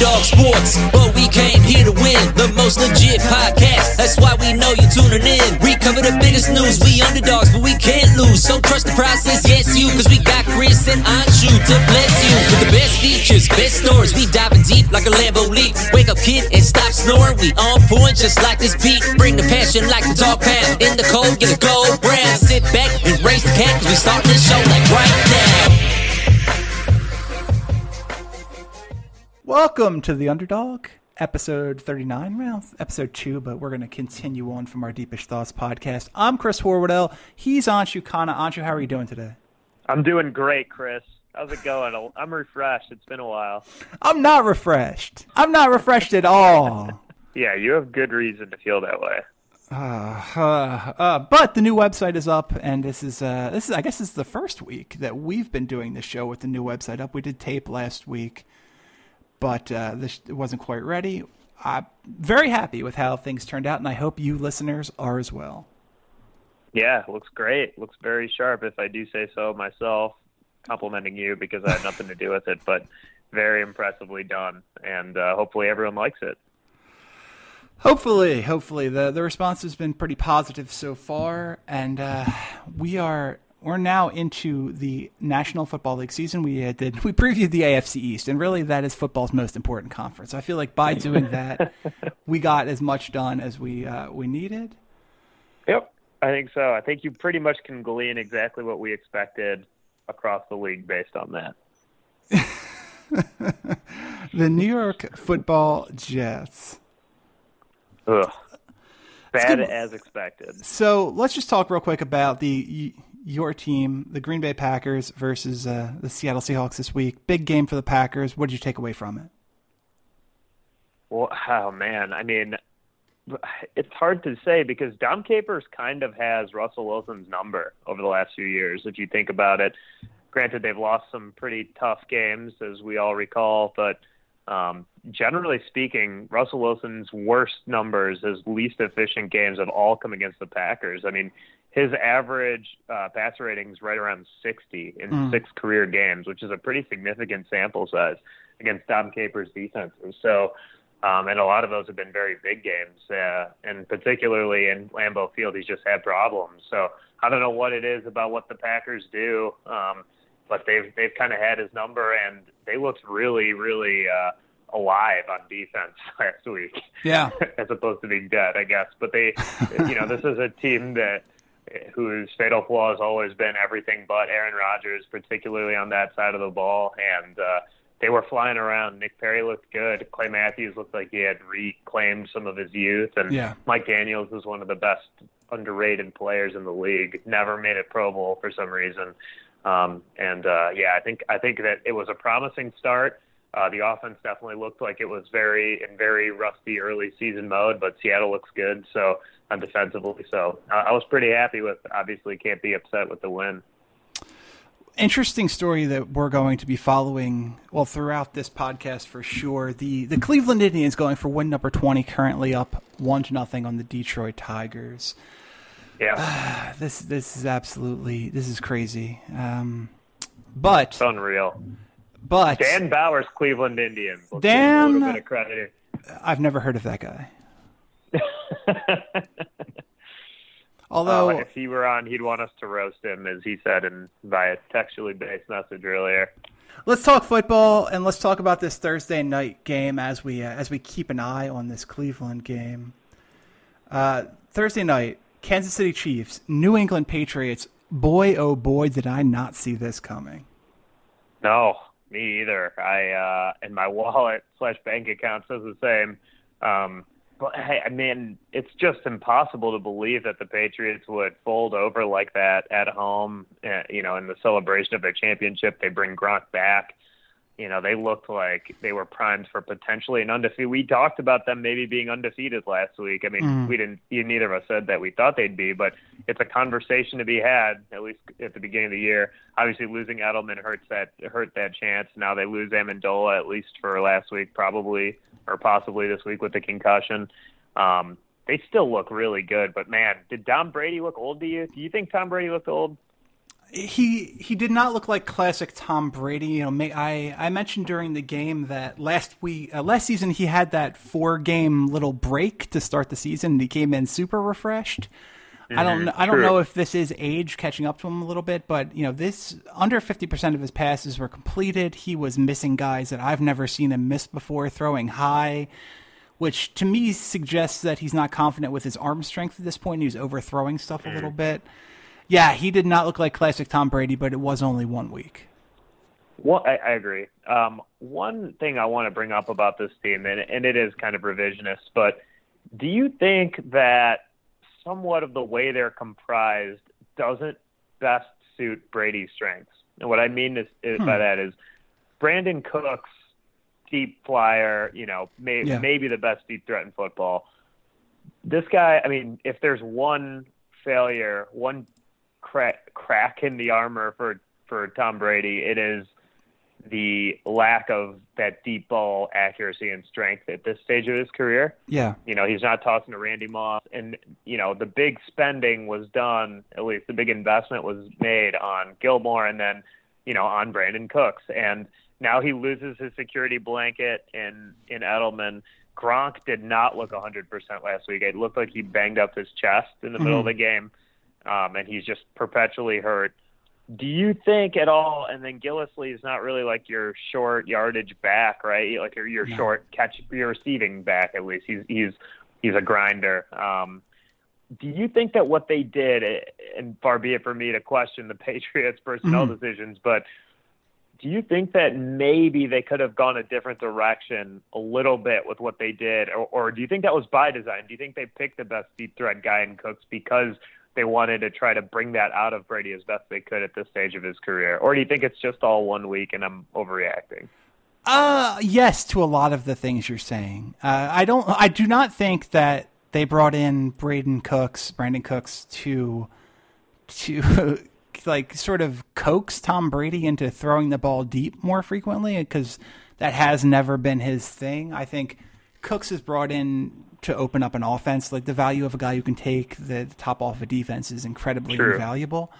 Underdog Sports, but we came here to win. The most legit podcast, that's why we know you're tuning in. We cover the biggest news, we underdogs, but we can't lose. So trust the process, yes, you, cause we got Chris and Anshu to bless you. With the best features, best stories, we diving deep like a Lambeau leap. Wake up, kid, and stop snoring. We on point just like this beat. Bring the passion like the dog pound. In the cold, get a gold brown. Sit back and raise the cat, cause we start this show like right now. Welcome to the Underdog, episode 39. Well, episode 2, but we're going to continue on from our Deepish Thoughts podcast. I'm Chris Horwoodell. He's Anshu Khanna. Anshu, how are you doing today? I'm doing great, Chris. How's it going? I'm refreshed. It's been a while. I'm not refreshed. I'm not refreshed at all. yeah, you have good reason to feel that way. Uh, uh, uh, but the new website is up, and this is uh, this is I guess this is the first week that we've been doing the show with the new website up. We did tape last week but uh, this wasn't quite ready. I'm very happy with how things turned out, and I hope you listeners are as well. Yeah, looks great. Looks very sharp, if I do say so myself. Complimenting you because I had nothing to do with it, but very impressively done, and uh, hopefully everyone likes it. Hopefully, hopefully the the response has been pretty positive so far, and uh, we are we're now into the National Football League season. We uh, did we previewed the AFC East, and really that is football's most important conference. I feel like by doing that, we got as much done as we uh, we needed. Yep, I think so. I think you pretty much can glean exactly what we expected across the league based on that. the New York Football Jets. Ugh. Bad as expected. So let's just talk real quick about the your team, the Green Bay Packers versus uh, the Seattle Seahawks this week. Big game for the Packers. What did you take away from it? Well, oh man, I mean, it's hard to say because Dom Capers kind of has Russell Wilson's number over the last few years. If you think about it, granted they've lost some pretty tough games as we all recall, but um, generally speaking, Russell Wilson's worst numbers, his least efficient games, have all come against the Packers. I mean, his average uh, passer rating is right around 60 in mm. six career games, which is a pretty significant sample size against Dom Capers' defenses. So, um, and a lot of those have been very big games, uh, and particularly in Lambeau Field, he's just had problems. So I don't know what it is about what the Packers do, um, but they've they've kind of had his number, and they looked really, really. Uh, alive on defense last week. Yeah. as opposed to being dead, I guess. But they, you know, this is a team that whose fatal flaw has always been everything but Aaron Rodgers, particularly on that side of the ball. And uh, they were flying around. Nick Perry looked good. Clay Matthews looked like he had reclaimed some of his youth. And yeah. Mike Daniels was one of the best underrated players in the league. Never made it Pro Bowl for some reason. Um, and uh, yeah, I think I think that it was a promising start. Uh, the offense definitely looked like it was very in very rusty early season mode, but Seattle looks good. So uh, defensively, so uh, I was pretty happy with. Obviously, can't be upset with the win. Interesting story that we're going to be following well throughout this podcast for sure. The the Cleveland Indians going for win number twenty, currently up one to nothing on the Detroit Tigers. Yeah, this this is absolutely this is crazy. Um, but it's unreal. But Dan Bowers, Cleveland Indians. Let's Dan, a little bit of credit. I've never heard of that guy. Although, uh, if he were on, he'd want us to roast him, as he said in via textually based message earlier. Let's talk football and let's talk about this Thursday night game as we uh, as we keep an eye on this Cleveland game. Uh, Thursday night, Kansas City Chiefs, New England Patriots. Boy, oh boy, did I not see this coming. No, me either. I uh, and my wallet slash bank account says the same. Um, but hey, I mean, it's just impossible to believe that the Patriots would fold over like that at home. Uh, you know, in the celebration of their championship, they bring Gronk back you know, they looked like they were primed for potentially an undefeated. We talked about them maybe being undefeated last week. I mean, mm. we didn't. You neither of us said that we thought they'd be, but it's a conversation to be had at least at the beginning of the year. Obviously, losing Edelman hurts that hurt that chance. Now they lose Amendola at least for last week, probably or possibly this week with the concussion. Um, they still look really good, but man, did Tom Brady look old to you? Do you think Tom Brady looked old? He he did not look like classic Tom Brady. You know, may, I I mentioned during the game that last week uh, last season he had that four game little break to start the season. and He came in super refreshed. I don't I don't true. know if this is age catching up to him a little bit, but you know, this under 50% of his passes were completed. He was missing guys that I've never seen him miss before, throwing high, which to me suggests that he's not confident with his arm strength at this point. He was overthrowing stuff a little bit. Yeah, he did not look like classic Tom Brady, but it was only one week. Well, I, I agree. Um, one thing I want to bring up about this team, and, and it is kind of revisionist, but do you think that somewhat of the way they're comprised doesn't best suit Brady's strengths? And what I mean is, is by that is Brandin Cooks, deep flyer, you know, may, Yeah. maybe the best deep threat in football. This guy, I mean, if there's one failure, one crack, crack in the armor for for Tom Brady, it is the lack of that deep ball accuracy and strength at this stage of his career. Yeah. You know, he's not tossing to Randy Moss, and you know the big spending was done. At least the big investment was made on Gilmore, and then you know on Brandin Cooks, and now he loses his security blanket in in Edelman. Gronk did not look 100% last week. It looked like he banged up his chest in the middle of mm-hmm. the game, um, and he's just perpetually hurt. Do you think at all? And then Gillislee is not really like your short yardage back, right? Like your your No. short catch, your receiving back at least. He's he's he's a grinder. Um, do you think that what they did, and far be it for me to question the Patriots' personnel Mhm. decisions, but do you think that maybe they could have gone a different direction a little bit with what they did, or, or do you think that was by design? Do you think they picked the best deep threat guy in Cooks because they wanted to try to bring that out of Brady as best they could at this stage of his career, or do you think it's just all one week and I'm overreacting? Uh yes to a lot of the things you're saying. Uh, I don't I do not think that they brought in Braden Cooks, Brandin Cooks to to like sort of coax Tom Brady into throwing the ball deep more frequently because that has never been his thing. I think Cooks is brought in to open up an offense. Like the value of a guy who can take the top off a defense is incredibly True. invaluable.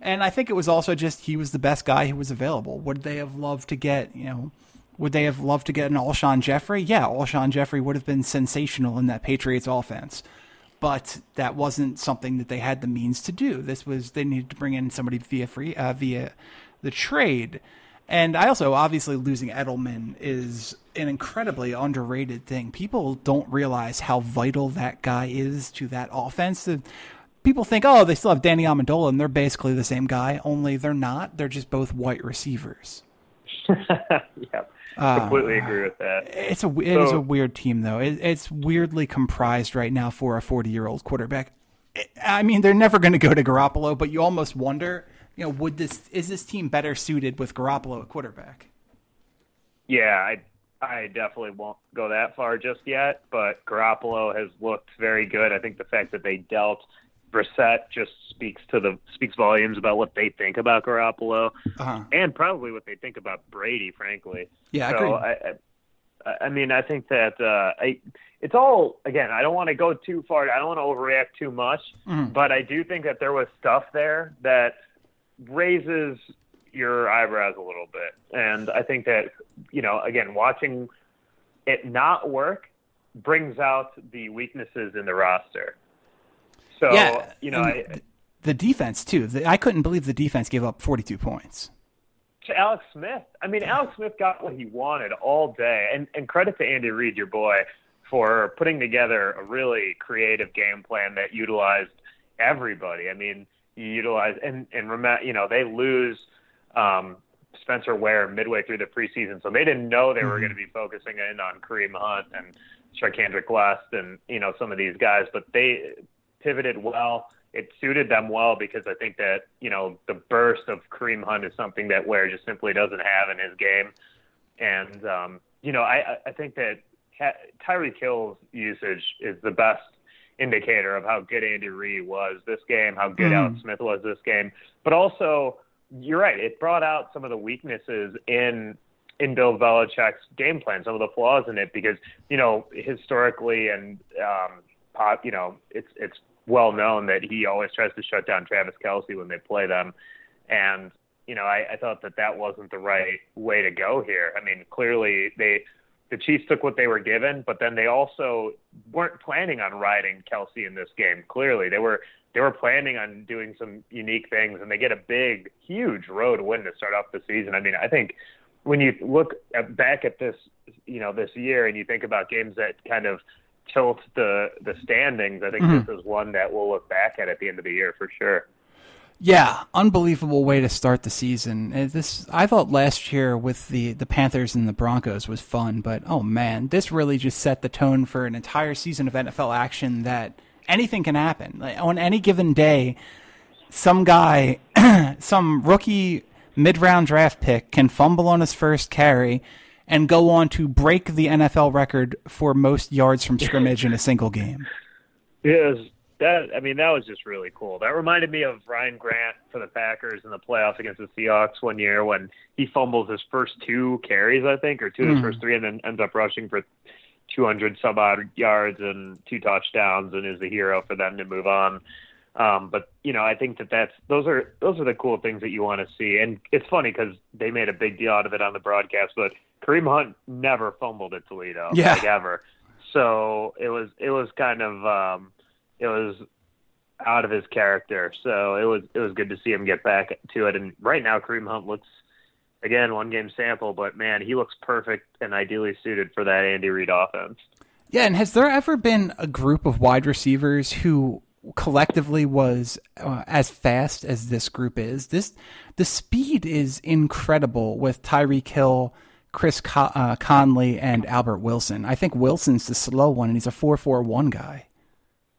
And I think it was also just he was the best guy who was available. Would they have loved to get, you know, would they have loved to get an Alshon Jeffery? Yeah, Alshon Jeffery would have been sensational in that Patriots offense. But that wasn't something that they had the means to do. This was they needed to bring in somebody via free uh, via the trade. And I also obviously losing Edelman is an incredibly underrated thing. People don't realize how vital that guy is to that offense. People think, oh, they still have Danny Amendola, and they're basically the same guy. Only they're not. They're just both white receivers. yeah, uh, I completely agree with that. It's a it is So- a weird team though. It, it's weirdly comprised right now for a 40 year old quarterback. I mean, they're never going to go to Garoppolo, but you almost wonder, you know, would this is this team better suited with Garoppolo at quarterback? Yeah, I I definitely won't go that far just yet, but Garoppolo has looked very good. I think the fact that they dealt Brissett just speaks to the speaks volumes about what they think about Garoppolo Uh-huh. and probably what they think about Brady, frankly. Yeah, so. I, I, I mean, I think that uh, I, it's all again. I don't want to go too far. I don't want to overreact too much, Mhm. but I do think that there was stuff there that raises your eyebrows a little bit, and I think that you know, again, watching it not work brings out the weaknesses in the roster. So yeah, you know, I, the defense too. The, I couldn't believe the defense gave up 42 points. to Alex Smith. I mean, Alex Smith got what he wanted all day, and and credit to Andy Reid, your boy, for putting together a really creative game plan that utilized everybody. I mean, utilize and and remember, you know, they lose um, Spencer Ware midway through the preseason, so they didn't know they were going to be focusing in on Kareem Hunt and Charcandrick West and you know some of these guys, but they pivoted well. It suited them well because I think that you know the burst of Kareem Hunt is something that Ware just simply doesn't have in his game, and um, you know I I think that Ha- Tyreek Hill's usage is the best indicator of how good Andy Reid was this game, how good Mhm. Alex Smith was this game, but also you're right. It brought out some of the weaknesses in in Bill Belichick's game plan, some of the flaws in it, because you know historically and um, pop, you know it's it's well known that he always tries to shut down Travis Kelce when they play them, And you know, I, I thought that that wasn't the right way to go here. I mean, clearly they the Chiefs took what they were given, but then they also weren't planning on riding Kelce in this game. Clearly, they were they were planning on doing some unique things, and they get a big, huge road win to start off the season. I mean, I think when you look at, back at this, you know, this year, and you think about games that kind of tilt the the standings, I think mm-hmm. this is one that we'll look back at at the end of the year for sure. Yeah, unbelievable way to start the season. Uh, this I thought last year with the the Panthers and the Broncos was fun, but oh man, this really just set the tone for an entire season of NFL action that anything can happen. Like, on any given day, some guy, some rookie mid-round draft pick can fumble on his first carry and go on to break the NFL record for most yards from scrimmage in a single game. Yes, that I mean that was just really cool. That reminded me of Ryan Grant for the Packers in the playoffs against the Seahawks one year when he fumbles his first two carries, I think, or two of his mm. first three, and then ends up rushing for 200 some odd yards and two touchdowns, and is the hero for them to move on. Um, but you know, I think that that's those are those are the cool things that you want to see, and it's funny because they made a big deal out of it on the broadcast, but Kareem Hunt never fumbled at Toledo, yeah. like ever. So it was it was kind of um, it was out of his character. So it was it was good to see him get back to it. And right now, Kareem Hunt looks again one game sample, but man, he looks perfect and ideally suited for that Andy Reid offense. Yeah, and has there ever been a group of wide receivers who collectively was uh, as fast as this group is? This the speed is incredible with Tyreek Hill. Chris Con- uh, Conley and Albert Wilson. I think Wilson's the slow one, and he's a four four one guy.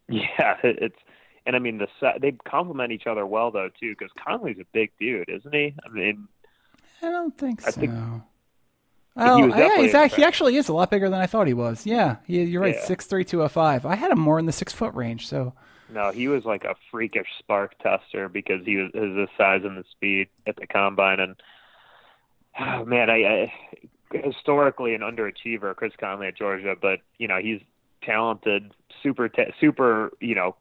Yeah, it's and I mean the they complement each other well though too because Conley's a big dude, isn't he? I mean, I don't think I so. Think, oh, he yeah, he's actually, he actually is a lot bigger than I thought he was. Yeah, Yeah, you're right, six three two oh five. I had him more in the six foot range, so. No, he was like a freakish SPARQ tester because he was his size and the speed at the combine, and oh, man, I, I historically an underachiever, Chris Conley at Georgia, but you know he's talented, super, ta- super, you know,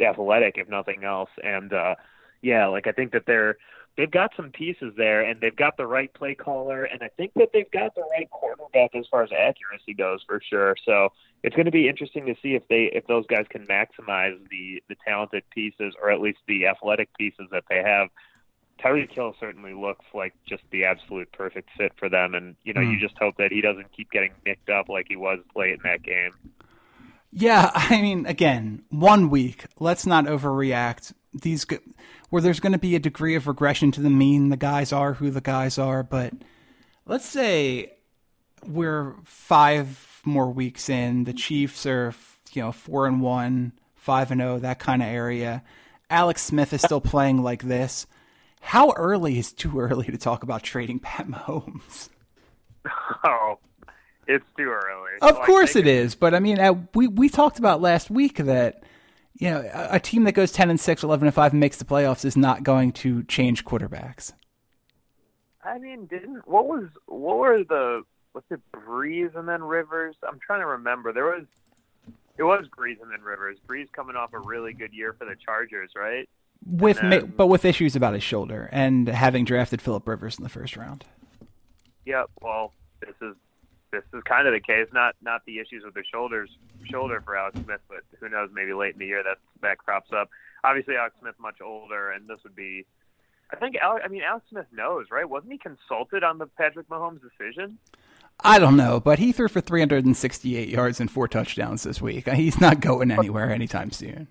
athletic if nothing else. And uh, yeah, like I think that they're they've got some pieces there, and they've got the right play caller, and I think that they've got the right quarterback as far as accuracy goes for sure. So it's going to be interesting to see if they if those guys can maximize the the talented pieces or at least the athletic pieces that they have. Tyreek Hill certainly looks like just the absolute perfect fit for them, and you know mm. you just hope that he doesn't keep getting nicked up like he was late in that game. Yeah, I mean, again, one week. Let's not overreact. These where there's going to be a degree of regression to the mean. The guys are who the guys are, but let's say we're five more weeks in. The Chiefs are, you know, four and one, five and zero, oh, that kind of area. Alex Smith is still playing like this. How early is too early to talk about trading Pat Mahomes? Oh, it's too early. Of course it is, but I mean, uh, we we talked about last week that you know a, a team that goes 10 and 6, 11 and 5 and makes the playoffs is not going to change quarterbacks. I mean, didn't what was what were the what's it Brees and then Rivers? I'm trying to remember. There was it was Brees and then Rivers. Brees coming off a really good year for the Chargers, right? With then, but with issues about his shoulder and having drafted Philip Rivers in the first round. Yep. Well, this is this is kind of the case. Not not the issues with the shoulders shoulder for Alex Smith, but who knows? Maybe late in the year that that crops up. Obviously, Alex Smith much older, and this would be. I think Alex, I mean Alex Smith knows, right? Wasn't he consulted on the Patrick Mahomes decision? I don't know, but he threw for 368 yards and four touchdowns this week. He's not going anywhere anytime soon.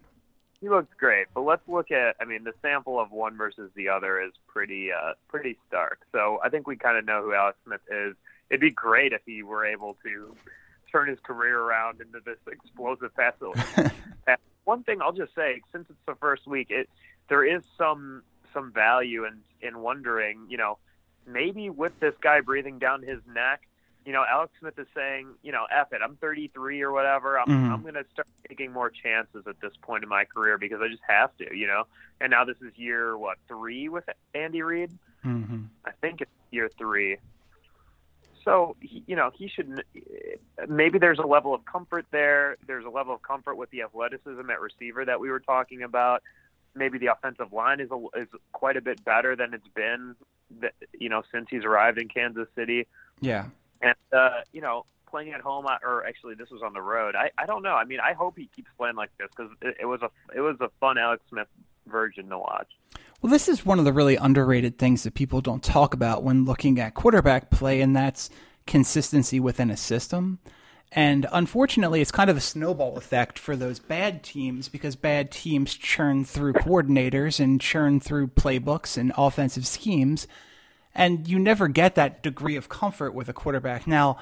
He looks great, but let's look at. I mean, the sample of one versus the other is pretty, uh, pretty stark. So I think we kind of know who Alex Smith is it'd be great if he were able to turn his career around into this explosive pass. One thing I'll just say, since it's the first week, it there is some some value in in wondering, you know, maybe with this guy breathing down his neck, you know, Alex Smith is saying, you know, F it, I'm 33 or whatever. I'm, mm-hmm. I'm going to start taking more chances at this point in my career because I just have to, you know. And now this is year what three with Andy Reid. Mm-hmm. I think it's year three so he, you know he should maybe there's a level of comfort there. There's a level of comfort with the athleticism at receiver that we were talking about. maybe the offensive line is a, is quite a bit better than it's been, you know, since he's arrived in Kansas City. Yeah, and uh, you know, playing at home, or actually this was on the road. I, I don't know. I mean, I hope he keeps playing like this because it, it was a it was a fun Alex Smith version to watch. Well, this is one of the really underrated things that people don't talk about when looking at quarterback play, and that's consistency within a system. And unfortunately, it's kind of a snowball effect for those bad teams because bad teams churn through coordinators and churn through playbooks and offensive schemes. And you never get that degree of comfort with a quarterback. Now,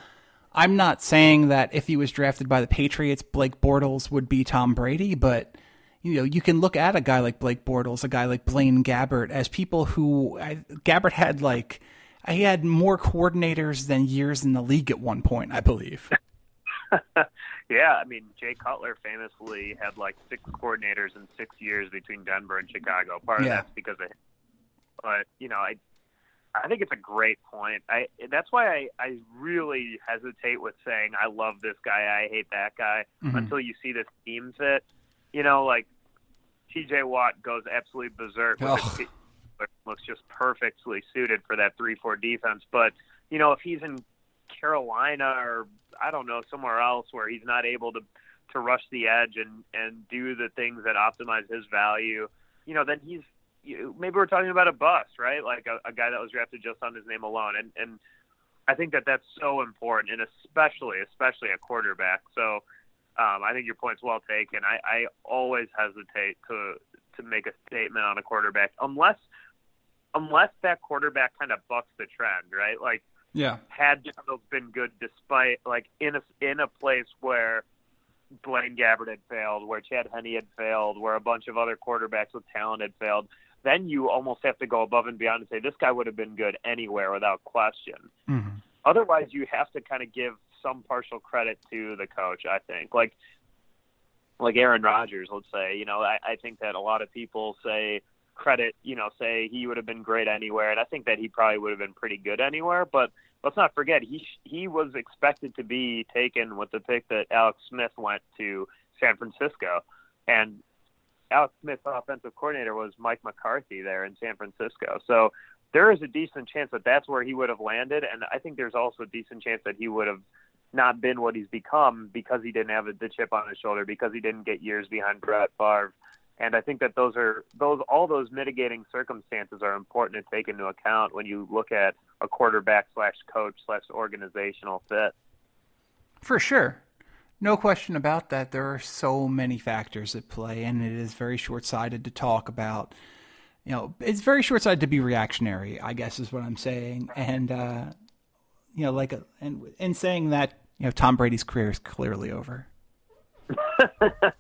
I'm not saying that if he was drafted by the Patriots, Blake Bortles would be Tom Brady, but you know, you can look at a guy like Blake Bortles, a guy like Blaine Gabbert as people who I, Gabbert had like he had more coordinators than years in the league at one point, I believe. yeah, I mean Jay Cutler famously had like six coordinators in six years between Denver and Chicago. Part of yeah. that's because of him. But you know, I I think it's a great point. I that's why I I really hesitate with saying I love this guy, I hate that guy mm-hmm. until you see this team fit. You know, like T.J. Watt goes absolutely berserk. Oh. Looks just perfectly suited for that three-four defense. But you know, if he's in Carolina or I don't know somewhere else where he's not able to to rush the edge and and do the things that optimize his value, you know, then he's you, maybe we're talking about a bust, right? Like a, a guy that was drafted just on his name alone, and and I think that that's so important, and especially especially a quarterback. So um, I think your point's well taken. I, I always hesitate to to make a statement on a quarterback unless unless that quarterback kind of bucks the trend, right? Like yeah. Had Donald been good despite like in a in a place where Blaine Gabbert had failed, where Chad Henne had failed, where a bunch of other quarterbacks with talent had failed, then you almost have to go above and beyond and say this guy would have been good anywhere without question. Mm-hmm. Otherwise, you have to kind of give some partial credit to the coach. I think, like like Aaron Rodgers, let's say, you know, I, I think that a lot of people say credit, you know, say he would have been great anywhere, and I think that he probably would have been pretty good anywhere. But let's not forget he he was expected to be taken with the pick that Alex Smith went to San Francisco, and Alex Smith's offensive coordinator was Mike McCarthy there in San Francisco. So there is a decent chance that that's where he would have landed, and I think there's also a decent chance that he would have not been what he's become because he didn't have the chip on his shoulder, because he didn't get years behind Brett Favre and I think that those are those all those mitigating circumstances are important to take into account when you look at a quarterback slash coach slash organizational fit. For sure. No question about that. There are so many factors at play, and it is very short sighted to talk about. You know, it's very short sighted to be reactionary, I guess is what I'm saying. And, uh, you know, like, a, and in saying that, you know, Tom Brady's career is clearly over.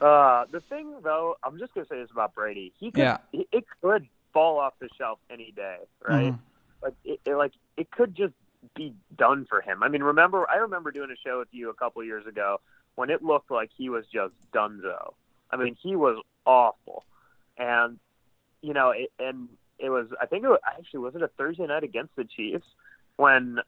Uh, the thing, though, I'm just gonna say this about Brady. He could, yeah. it could fall off the shelf any day, right? Mm-hmm. Like, it, it, like it could just be done for him. I mean, remember, I remember doing a show with you a couple years ago when it looked like he was just donezo. I mean, he was awful, and you know, it, and it was. I think it was, actually was it a Thursday night against the Chiefs when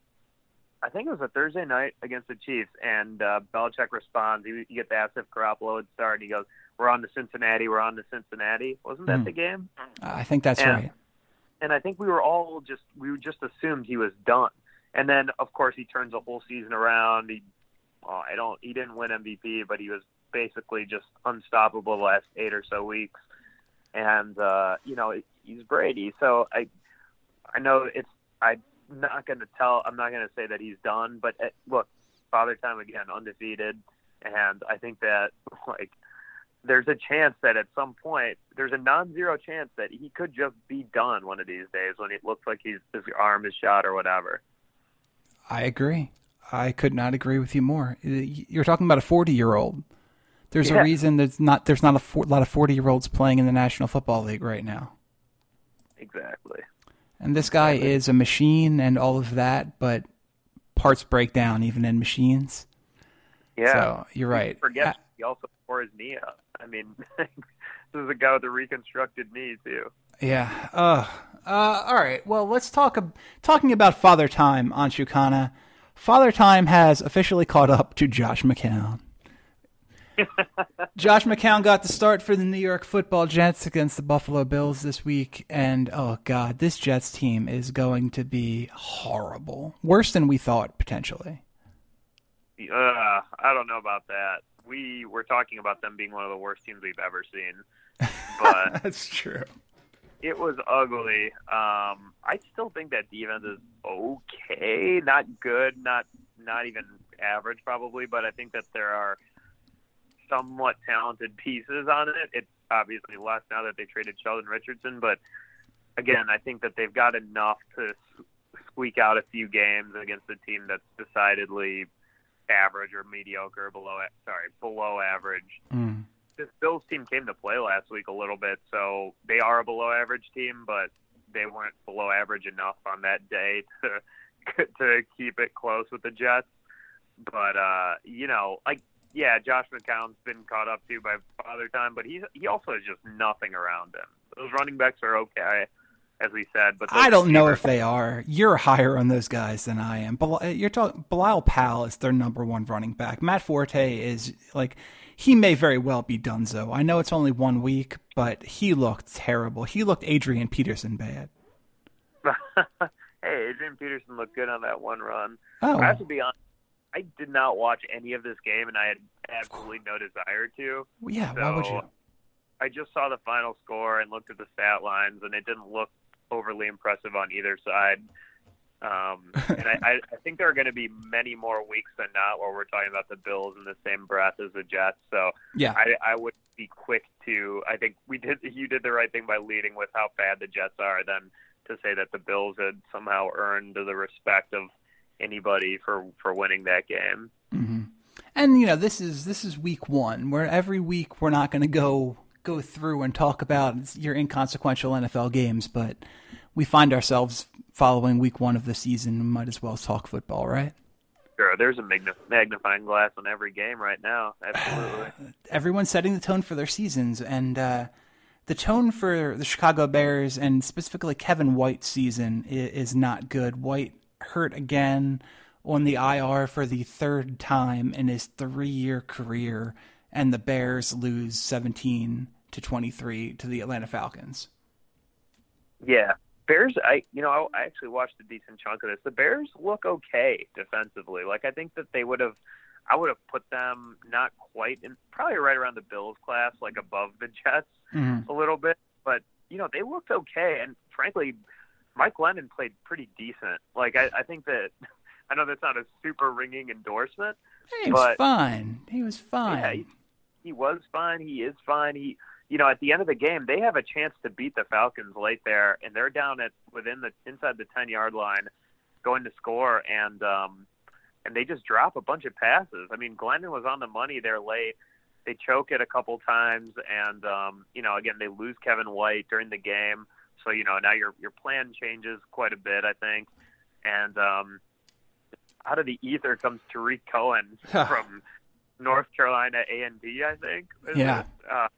I think it was a Thursday night against the Chiefs, and uh, Belichick responds. He, he gets asked if Garoppolo would start, and he goes, "We're on to Cincinnati. We're on to Cincinnati." Wasn't that mm. the game? I think that's and, right. And I think we were all just we just assumed he was done. And then, of course, he turns the whole season around. He, well, I don't, he didn't win MVP, but he was basically just unstoppable the last eight or so weeks. And uh, you know, he's Brady, so I, I know it's I'm not going to tell. I'm not going to say that he's done, but uh, look, Father Time again, undefeated, and I think that like there's a chance that at some point there's a non-zero chance that he could just be done one of these days when it looks like he's his arm is shot or whatever. I agree. I could not agree with you more. You're talking about a 40 year old. There's yeah. a reason there's not there's not a for, lot of 40 year olds playing in the National Football League right now. Exactly. And this guy is a machine and all of that, but parts break down even in machines. Yeah. So you're right. Forget he also tore his knee up. I mean, this is a guy with a reconstructed knee too. Yeah. Uh, uh, all right. Well, let's talk. Talking about Father Time Anshu Khanna. Father Time has officially caught up to Josh McCown. Josh McCown got the start for the New York Football Jets against the Buffalo Bills this week, and oh god, this Jets team is going to be horrible, worse than we thought potentially. Uh, I don't know about that. We were talking about them being one of the worst teams we've ever seen, but that's true. It was ugly. Um, I still think that defense is okay, not good, not not even average probably, but I think that there are somewhat talented pieces on it. It's obviously less now that they traded Sheldon Richardson, but again, I think that they've got enough to squeak out a few games against a team that's decidedly average or mediocre, below sorry, below average. Mm. This Bills team came to play last week a little bit, so they are a below average team, but they weren't below average enough on that day to to keep it close with the Jets. But uh, you know, like yeah, Josh McCown's been caught up too by father time, but he's he also has just nothing around him. Those running backs are okay, as we said, but I don't know if they are. You're higher on those guys than I am. But you're talking Bilal Powell is their number one running back. Matt Forte is like he may very well be Dunzo. I know it's only one week, but he looked terrible. He looked Adrian Peterson bad. hey, Adrian Peterson looked good on that one run. Oh. I have to be honest. I did not watch any of this game, and I had absolutely no desire to. Well, yeah, so why would you? I just saw the final score and looked at the stat lines, and it didn't look overly impressive on either side. Um, and I, I, think there are going to be many more weeks than not where we're talking about the Bills in the same breath as the Jets. So yeah, I, I would be quick to. I think we did. You did the right thing by leading with how bad the Jets are. Then to say that the Bills had somehow earned the respect of anybody for for winning that game. Mm-hmm. And you know, this is this is week one, where every week we're not going to go go through and talk about your inconsequential NFL games, but we find ourselves following week one of the season. We might as well talk football, right? Sure. There's a magnifying glass on every game right now. Absolutely. Everyone's setting the tone for their seasons, and uh, the tone for the Chicago Bears and specifically Kevin White's season is, not good. White hurt again on the IR for the third time in his three year career, and the Bears lose 17 to 23 to the Atlanta Falcons. Yeah. Bears, I you know I actually watched a decent chunk of this. The Bears look okay defensively. Like I think that they would have, I would have put them not quite in, probably right around the Bills class, like above the Jets mm-hmm. a little bit. But you know they looked okay, and frankly, Mike Glennon played pretty decent. Like I, I think that I know that's not a super ringing endorsement. He was fine. He was fine. Yeah, he, he was fine. He is fine. He, you know, at the end of the game, they have a chance to beat the Falcons late there, and they're down at within the inside the ten yard line, going to score, and um, and they just drop a bunch of passes. I mean, Glennon was on the money there late. They choke it a couple times, and um, you know, again, they lose Kevin White during the game. So you know now your your plan changes quite a bit, I think. And um, out of the ether comes Tarik Cohen from North Carolina A and T, I think. Yeah. Uh,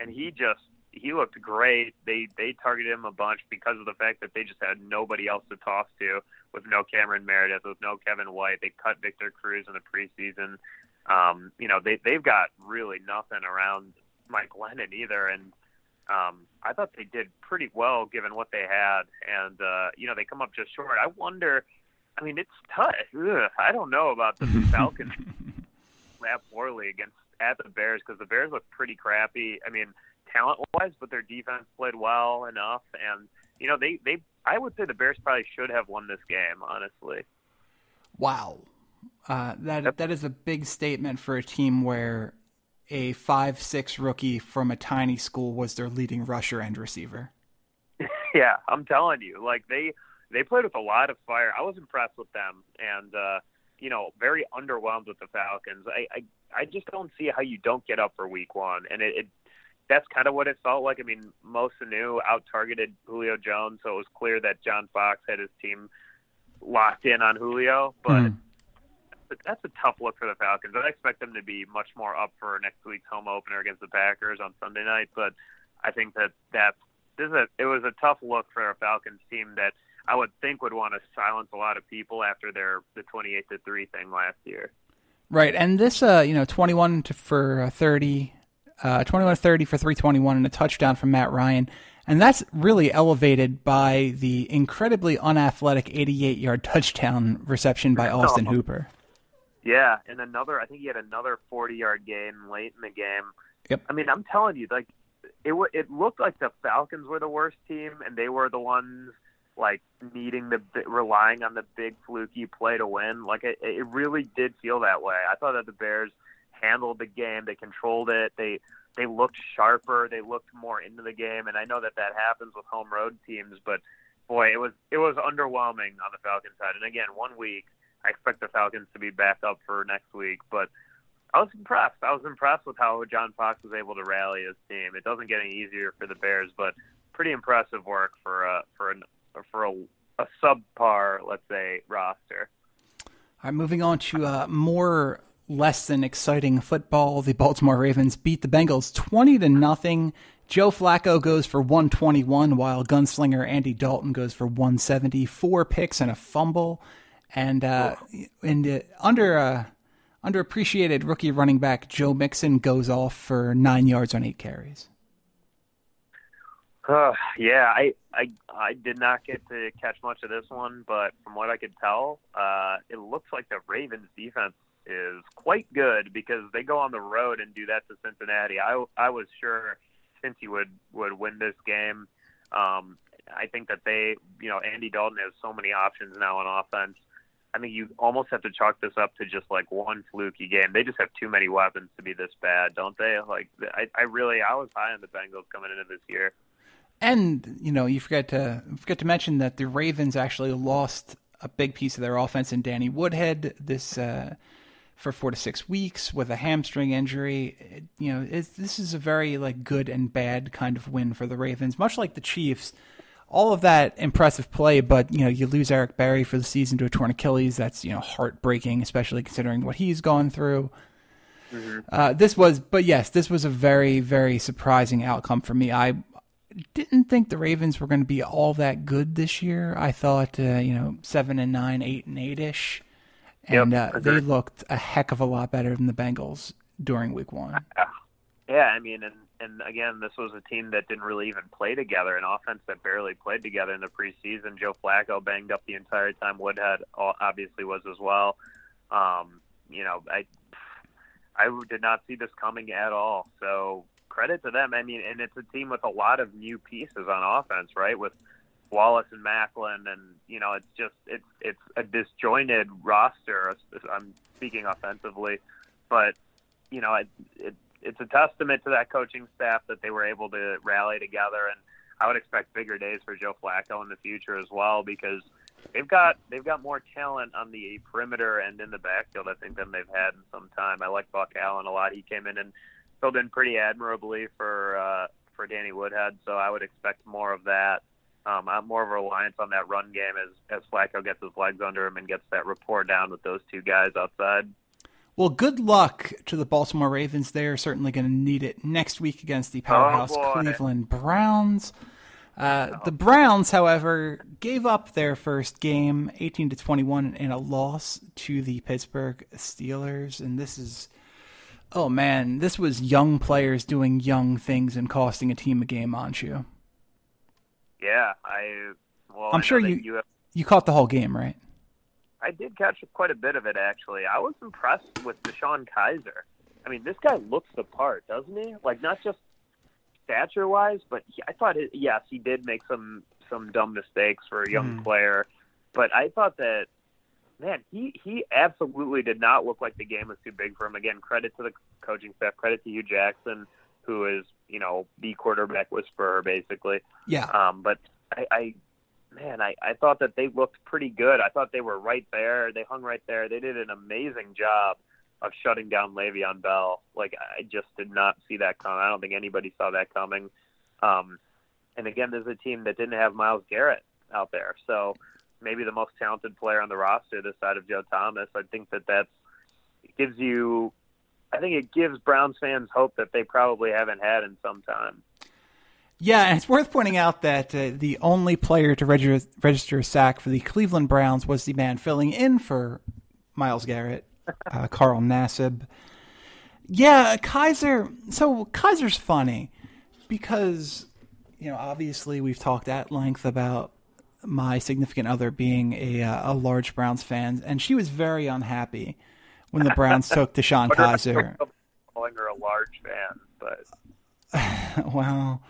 and he just he looked great. They they targeted him a bunch because of the fact that they just had nobody else to toss to with no Cameron Meredith, with no Kevin White. They cut Victor Cruz in the preseason. Um, you know, they they've got really nothing around Mike Glennon either, and um, I thought they did pretty well given what they had, and uh, you know they come up just short. I wonder. I mean, it's tough. Ugh, I don't know about the Falcons that poorly against at the Bears because the Bears look pretty crappy. I mean, talent wise, but their defense played well enough, and you know they they. I would say the Bears probably should have won this game, honestly. Wow, uh, that that is a big statement for a team where a five six rookie from a tiny school was their leading rusher and receiver. yeah, I'm telling you, like they they played with a lot of fire. I was impressed with them, and uh, you know, very underwhelmed with the Falcons. I, I I just don't see how you don't get up for Week One, and it, it that's kind of what it felt like. I mean, Mo Sanu out targeted Julio Jones, so it was clear that John Fox had his team locked in on Julio, but. Mm that's a tough look for the Falcons. I expect them to be much more up for next week's home opener against the Packers on Sunday night, but I think that that this is a, it was a tough look for a Falcons team that I would think would want to silence a lot of people after their the 28 to 3 thing last year. Right, and this, uh, you know, 21 to, for uh, 30, uh, 21 to 30 for 321 and a touchdown from Matt Ryan. And that's really elevated by the incredibly unathletic 88 yard touchdown reception by Austin oh. Hooper. Yeah, and another, I think he had another 40 yard gain late in the game. Yep. I mean, I'm telling you, like, it, it looked like the Falcons were the worst team, and they were the ones like needing the relying on the big fluky play to win. Like it, it really did feel that way. I thought that the Bears handled the game, they controlled it, they they looked sharper, they looked more into the game, and I know that that happens with home road teams, but boy, it was it was underwhelming on the Falcons side. And again, one week, I expect the Falcons to be back up for next week, but I was impressed. I was impressed with how John Fox was able to rally his team. It doesn't get any easier for the Bears, but pretty impressive work for uh, for an for a, a subpar, let's say, roster. All right, moving on to uh, more less than exciting football. The Baltimore Ravens beat the Bengals twenty to nothing. Joe Flacco goes for 121, while gunslinger Andy Dalton goes for 170. Four picks and a fumble, and uh, and uh, under uh, underappreciated rookie running back Joe Mixon goes off for nine yards on eight carries. Uh, yeah, I, I I did not get to catch much of this one, but from what I could tell, uh, it looks like the Ravens defense is quite good because they go on the road and do that to Cincinnati. I I was sure Cincy would would win this game. Um, I think that they, you know, Andy Dalton has so many options now on offense. I think you almost have to chalk this up to just like one fluky game. They just have too many weapons to be this bad, don't they? Like I, I really, I was high on the Bengals coming into this year. And you know, you forget to forget to mention that the Ravens actually lost a big piece of their offense in Danny Woodhead this uh, for four to six weeks with a hamstring injury. It, you know, this is a very like good and bad kind of win for the Ravens, much like the Chiefs. All of that impressive play, but you know, you lose Eric Berry for the season to a torn Achilles. That's you know heartbreaking, especially considering what he's gone through. Mm-hmm. Uh, this was, but yes, this was a very, very surprising outcome for me. I didn't think the Ravens were going to be all that good this year. I thought, uh, you know, seven and nine, eight and eight ish, and yep, uh, they looked a heck of a lot better than the Bengals during Week One. Yeah, I mean, and and again, this was a team that didn't really even play together, an offense that barely played together in the preseason. Joe Flacco banged up the entire time. Woodhead obviously was as well. Um, you know, I I did not see this coming at all. So credit to them. I mean, and it's a team with a lot of new pieces on offense, right? With Wallace and Maclin, and you know, it's just it's it's a disjointed roster. I'm speaking offensively, but you know, it, it it's a testament to that coaching staff that they were able to rally together. And I would expect bigger days for Joe Flacco in the future as well because they've got they've got more talent on the perimeter and in the backfield I think than they've had in some time. I like Buck Allen a lot. He came in and filled in pretty admirably for uh, for Danny Woodhead. So I would expect more of that. Um, I'm more of a reliance on that run game as as Flacco gets his legs under him and gets that rapport down with those two guys outside. Well, good luck to the Baltimore Ravens. They are certainly going to need it next week against the powerhouse oh Cleveland Browns. Uh, the Browns, however, gave up their first game, 18 to 21, in a loss to the Pittsburgh Steelers, and this is oh man, this was young players doing young things and costing a team a game, aren't you? Yeah, I. Well, I'm I sure you you, have, you caught the whole game, right? I did catch quite a bit of it actually. I was impressed with DeShone Kizer. I mean, this guy looks the part, doesn't he? Like not just stature wise, but he, I thought it, yes, he did make some some dumb mistakes for a young mm. player, but I thought that man, he he absolutely did not look like the game was too big for him. Again, credit to the coaching staff, credit to Hue Jackson, who is you know the quarterback whisperer basically. Yeah. Um, but I, I man, I I thought that they looked pretty good. I thought they were right there. They hung right there. They did an amazing job of shutting down Le'Veon Bell. Like I just did not see that coming. I don't think anybody saw that coming. Um, and again, there's a team that didn't have Myles Garrett out there, so maybe the most talented player on the roster this side of Joe Thomas. I think that that's gives you. I think it gives Browns fans hope that they probably haven't had in some time. Yeah, and it's worth pointing out that uh, the only player to register, register a sack for the Cleveland Browns was the man filling in for Myles Garrett, uh, Carl Nassib. Yeah, Kizer. So Kizer's funny because you know obviously we've talked at length about my significant other being a uh, a large Browns fan, and she was very unhappy when the Browns took DeShone Kizer. Calling her a large fan, but well,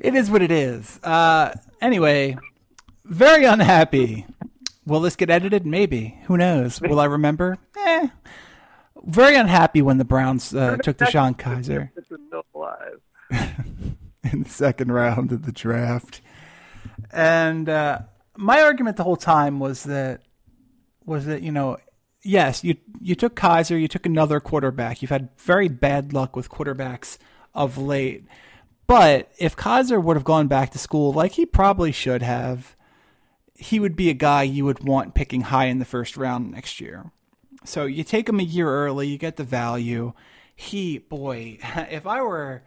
it is what it is. Uh, anyway, very unhappy. Will this get edited? Maybe. Who knows? Will I remember? Eh. Very unhappy when the Browns uh, took DeShone Kizer this is still alive. in the second round of the draft. And uh, my argument the whole time was that was that you know, yes, you you took Kizer, you took another quarterback. You've had very bad luck with quarterbacks of late. But if Kizer would have gone back to school like he probably should have, he would be a guy you would want picking high in the first round next year. So you take him a year early, you get the value. He, boy, if I were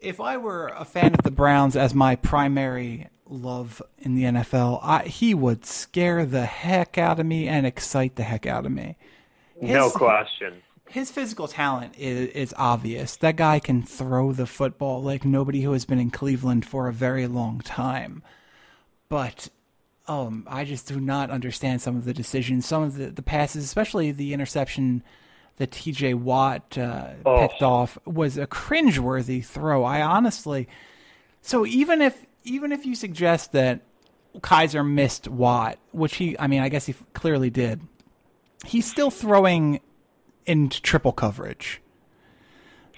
if I were a fan of the Browns as my primary love in the NFL, I, he would scare the heck out of me and excite the heck out of me. no question. his physical talent is, is obvious. That guy can throw the football like nobody who has been in Cleveland for a very long time. But um, I just do not understand some of the decisions, some of the, the passes, especially the interception that T.J. Watt uh, Oh. picked off was a cringeworthy throw. I honestly, so even if even if you suggest that Kizer missed Watt, which he, I mean, I guess he clearly did, he's still throwing into triple coverage.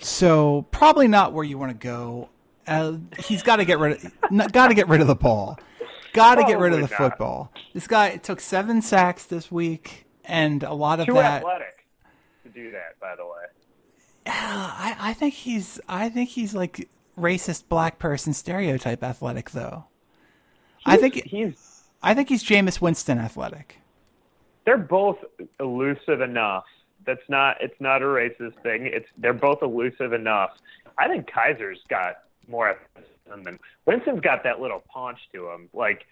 So probably not where you want to go. Uh, he's got to get rid of got to get rid of the ball. Got to get rid of the not. football. This guy took seven sacks this week, and a lot of Too that. athletic to do that, by the way. I, I think he's I think he's like racist black person stereotype athletic though. I think he's I think he's Jameis Winston athletic. they're both elusive enough. That's not it's not a racist thing. It's they're both elusive enough. I think Kizer's got more athleticism than Winston's got that little paunch to him. Like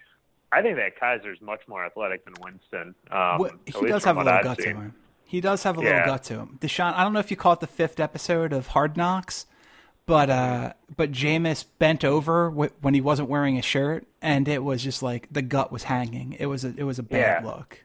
I think that Kizer's much more athletic than Winston. Um, at he does have a little I've gut to him. He does have a Yeah. little gut to him. Deshaun, I don't know if you caught the fifth episode of Hard Knocks, but uh, but Jameis bent over w- when he wasn't wearing a shirt, and it was just like the gut was hanging. It was a it was a bad Yeah. look.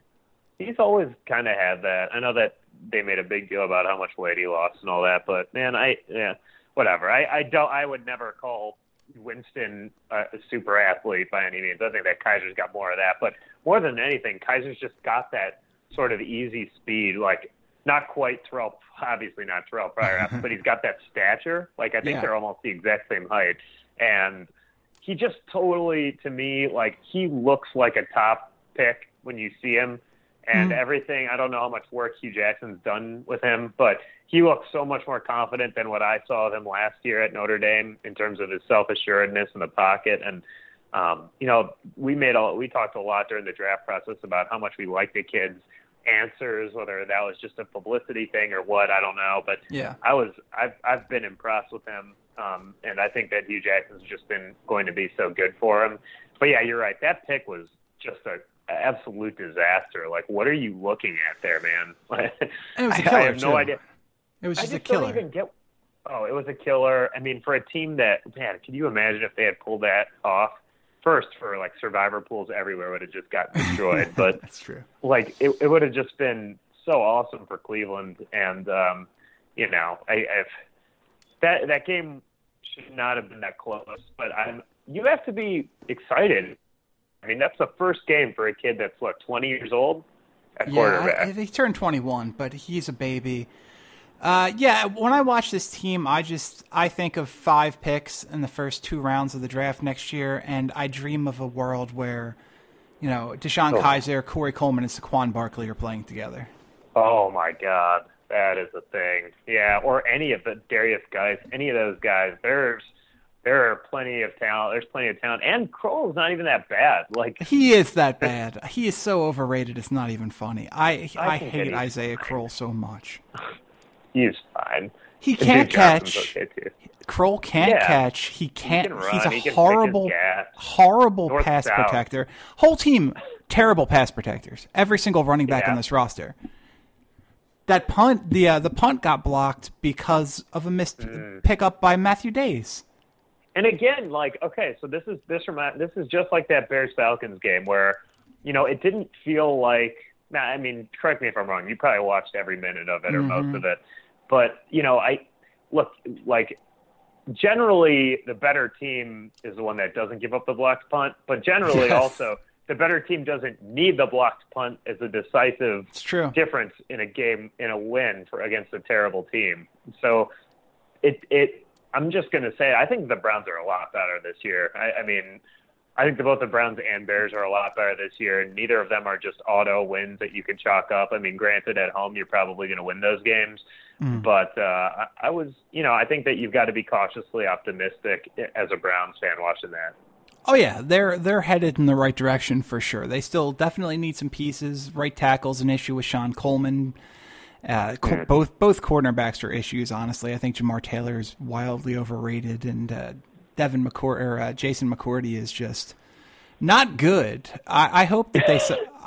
He's always kind of had that. I know that they made a big deal about how much weight he lost and all that, but man, I yeah, whatever. I I don't. I would never call Winston a a super athlete by any means. I think that Kizer's got more of that, but more than anything, Kizer's just got that sort of easy speed, like not quite Terrell, obviously not Terrell Pryor, but he's got that stature. Like I think Yeah. they're almost the exact same height, and he just totally, to me, like he looks like a top pick when you see him, and everything. I don't know how much work Hue Jackson's done with him, but he looks so much more confident than what I saw of him last year at Notre Dame in terms of his self assuredness in the pocket and. Um, you know, we made a we talked a lot during the draft process about how much we like the kid's answers, whether that was just a publicity thing or what, I don't know. But Yeah. I was I've I've been impressed with him, um, and I think that Hue Jackson's just been going to be so good for him. But yeah, you're right. That pick was just a absolute disaster. Like, what are you looking at there, man? It was a I- killer I have no too. idea. It was I just, just a killer. get. Oh, it was a killer. I mean, for a team that man, can you imagine if they had pulled that off? First, for like survivor pools everywhere would have just gotten destroyed. but That's true. like it, it would have just been so awesome for Cleveland. And um, you know, I, if that that game should not have been that close, but I'm you have to be excited. I mean, that's the first game for a kid that's what 20 years old at Yeah, quarterback. I, I, he turned 21, but he's a baby. Uh, yeah, when I watch this team, I just I think of five picks in the first two rounds of the draft next year, and I dream of a world where, you know, DeShone Oh. Kizer, Corey Coleman, and Saquon Barkley are playing together. Oh my God, that is a thing. Yeah, or any of the Darius guys, any of those guys. There's there are plenty of talent. There's plenty of talent, and Crowell's not even that bad. Like He is that bad. he is so overrated. It's not even funny. I I, I hate Isaiah Crowell so much. he's fine. He And can't catch. okay. Crowell can't Yeah. catch. He can't. can run, he's a he can horrible, horrible North, pass south. protector. Whole team terrible pass protectors. Every single running back Yeah. on this roster. that punt the uh, the punt got blocked because of a missed Mm. pickup by Matthew Dayes. And again, like, okay, so this is this remind this is just like that Bears Falcons game where, you know, it didn't feel like. Nah, I mean, correct me if I'm wrong. You probably watched every minute of it or most mm-hmm. of it, but you know, I look like generally the better team is the one that doesn't give up the blocked punt, but generally Yes. also the better team doesn't need the blocked punt as a decisive difference in a game in a win for against a terrible team. So it it I'm just gonna say I think the Browns are a lot better this year. I, I mean I think that both the Browns and Bears are a lot better this year, and neither of them are just auto wins that you can chalk up. I mean, granted, at home you're probably going to win those games, but uh, I, I was, you know, I think that you've got to be cautiously optimistic as a Browns fan watching that. Oh yeah, they're they're headed in the right direction for sure. They still definitely need some pieces. Right tackle's an issue with Shon Coleman. Uh, co- both both cornerbacks are issues. Honestly, I think Jamar Taylor is wildly overrated, and uh, Devin McCour or uh, Jason McCourty is just not good. I, I hope that they.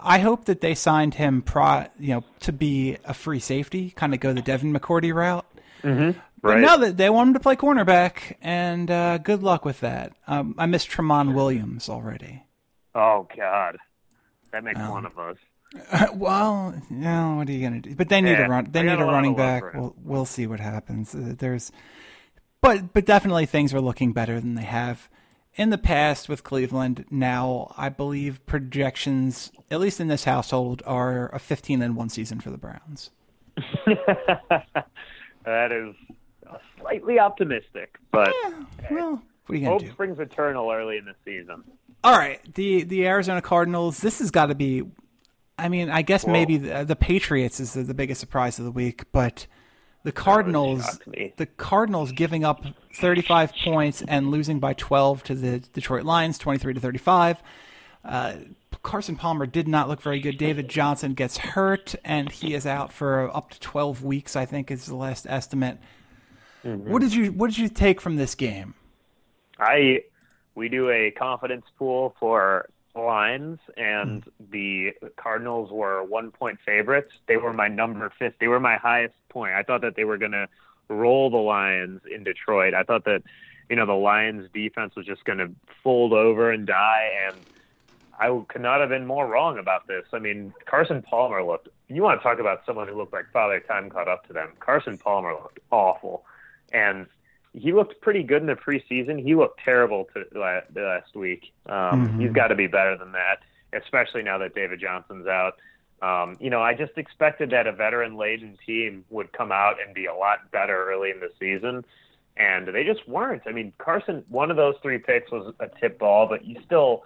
I hope that they signed him, pro, you know, to be a free safety, kind of go the Devin McCourty route. But Right. now that they want him to play cornerback, and uh, good luck with that. Um, I miss Tramon Williams already. Oh God, that makes Um, one of us. well, no, what are you gonna do? But they need Yeah, a run. They need a a lot of running back. We'll we'll see what happens. Uh, there's, but but definitely things are looking better than they have in the past with Cleveland. Now I believe projections, at least in this household, are a 15 and one season for the Browns. that is slightly optimistic, but Well, what are you hope do? springs eternal early in the season. All right, the the Arizona Cardinals. This has got to be. I mean, I guess maybe the, the Patriots is the, the biggest surprise of the week, but the Cardinals, the Cardinals giving up 35 points and losing by 12 to the Detroit Lions, 23 to 35. Uh, Carson Palmer did not look very good. David Johnson gets hurt, and he is out for up to 12 weeks. I think is the last estimate. What did you What did you take from this game? I we do a confidence pool for lines, and hmm. the Cardinals were one point favorites. They were my number fifth. They were my highest point. I thought that they were going to roll the Lions in Detroit. I thought that you know the Lions defense was just going to fold over and die, and I could not have been more wrong about this. I mean, Carson Palmer looked. You want to talk about someone who looked like Father Time caught up to them? Carson Palmer looked awful, and he looked pretty good in the preseason. He looked terrible to la- last week. Um, He's got to be better than that, especially now that David Johnson's out. Um, you know, I just expected that a veteran-laden team would come out and be a lot better early in the season, and they just weren't. I mean, Carson, one of those three picks was a tip ball, but you still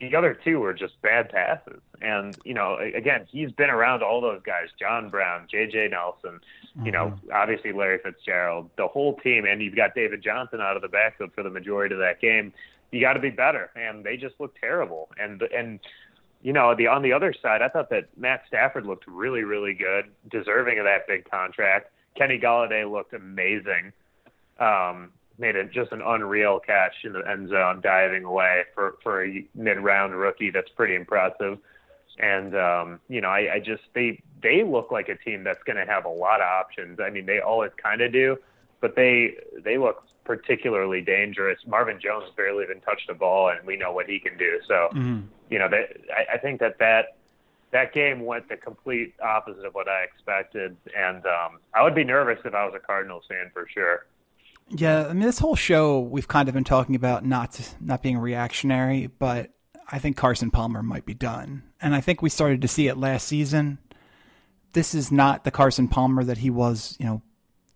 the other two were just bad passes. And, you know, again, he's been around all those guys, John Brown, JJ Nelson, you know, obviously Larry Fitzgerald, the whole team, and you've got David Johnson out of the backfield for the majority of that game. You got to be better, and they just look terrible. And and you know, the on the other side, I thought that Matt Stafford looked really, really good, deserving of that big contract. Kenny Golladay looked amazing. Um, made it just an unreal catch in the end zone, diving away for for a mid-round rookie. That's pretty impressive. And um, you know, I, I just they they look like a team that's going to have a lot of options. I mean, they always kind of do, but they they look particularly dangerous. Marvin Jones barely even touched the ball, and we know what he can do. So, you know, that I, I think that that that game went the complete opposite of what I expected, and um, I would be nervous if I was a Cardinals fan for sure. Yeah, I mean, this whole show we've kind of been talking about not not being reactionary, but I think Carson Palmer might be done, and I think we started to see it last season. This is not the Carson Palmer that he was, you know,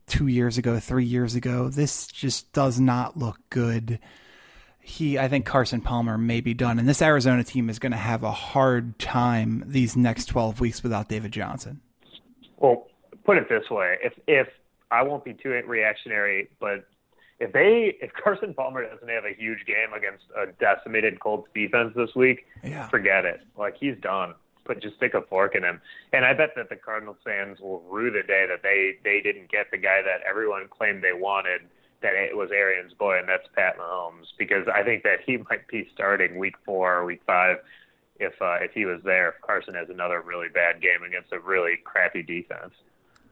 two years ago, three years ago. This just does not look good. He, I think Carson Palmer may be done, and this Arizona team is going to have a hard time these next twelve weeks without David Johnson. Well, put it this way: if if I won't be too reactionary, but if they if Carson Palmer doesn't have a huge game against a decimated Colts defense this week, Yeah. forget it. Like he's done. Put just stick a fork in him. And I bet that the Cardinals fans will rue the day that they they didn't get the guy that everyone claimed they wanted. That it was Arians' boy, and that's Pat Mahomes. Because I think that he might be starting week four or week five if uh, if he was there. If Carson has another really bad game against a really crappy defense.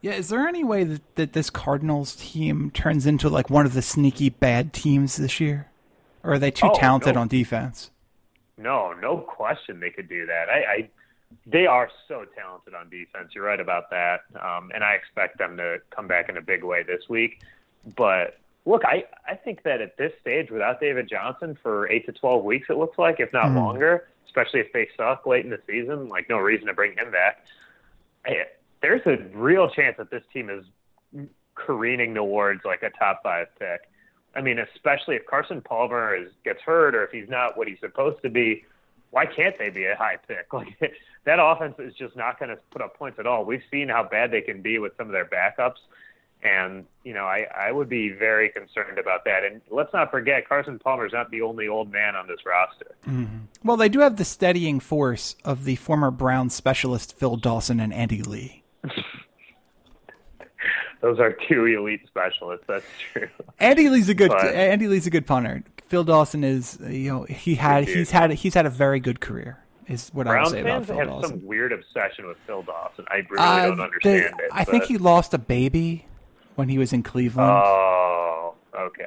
Yeah, is there any way that, that this Cardinals team turns into like one of the sneaky bad teams this year? Or are they too Oh, talented no. on defense? No, no question they could do that. I, I they are so talented on defense. You're right about that, um, and I expect them to come back in a big way this week. But look, I I think that at this stage, without David Johnson for eight to twelve weeks, it looks like, if not Mhm. longer, especially if they suck late in the season, like no reason to bring him back. I, there's a real chance that this team is careening towards like a top five pick. I mean, especially if Carson Palmer is gets hurt or if he's not what he's supposed to be, why can't they be a high pick? Like that offense is just not going to put up points at all. We've seen how bad they can be with some of their backups, and you know, I I would be very concerned about that. And let's not forget, Carson Palmer's not the only old man on this roster. Mm-hmm. Well, they do have the steadying force of the former Brown specialist Phil Dawson and Andy Lee. Those are two elite specialists. That's true. Andy Lee's a good But- Andy Lee's a good punter. Phil Dawson is you know he had he's had he's had a very good career is what I would say about Phil have Dawson. some weird obsession with Phil Dawson. I really Uh, don't they- understand it. I think he lost a baby when he was in Cleveland. Oh, okay.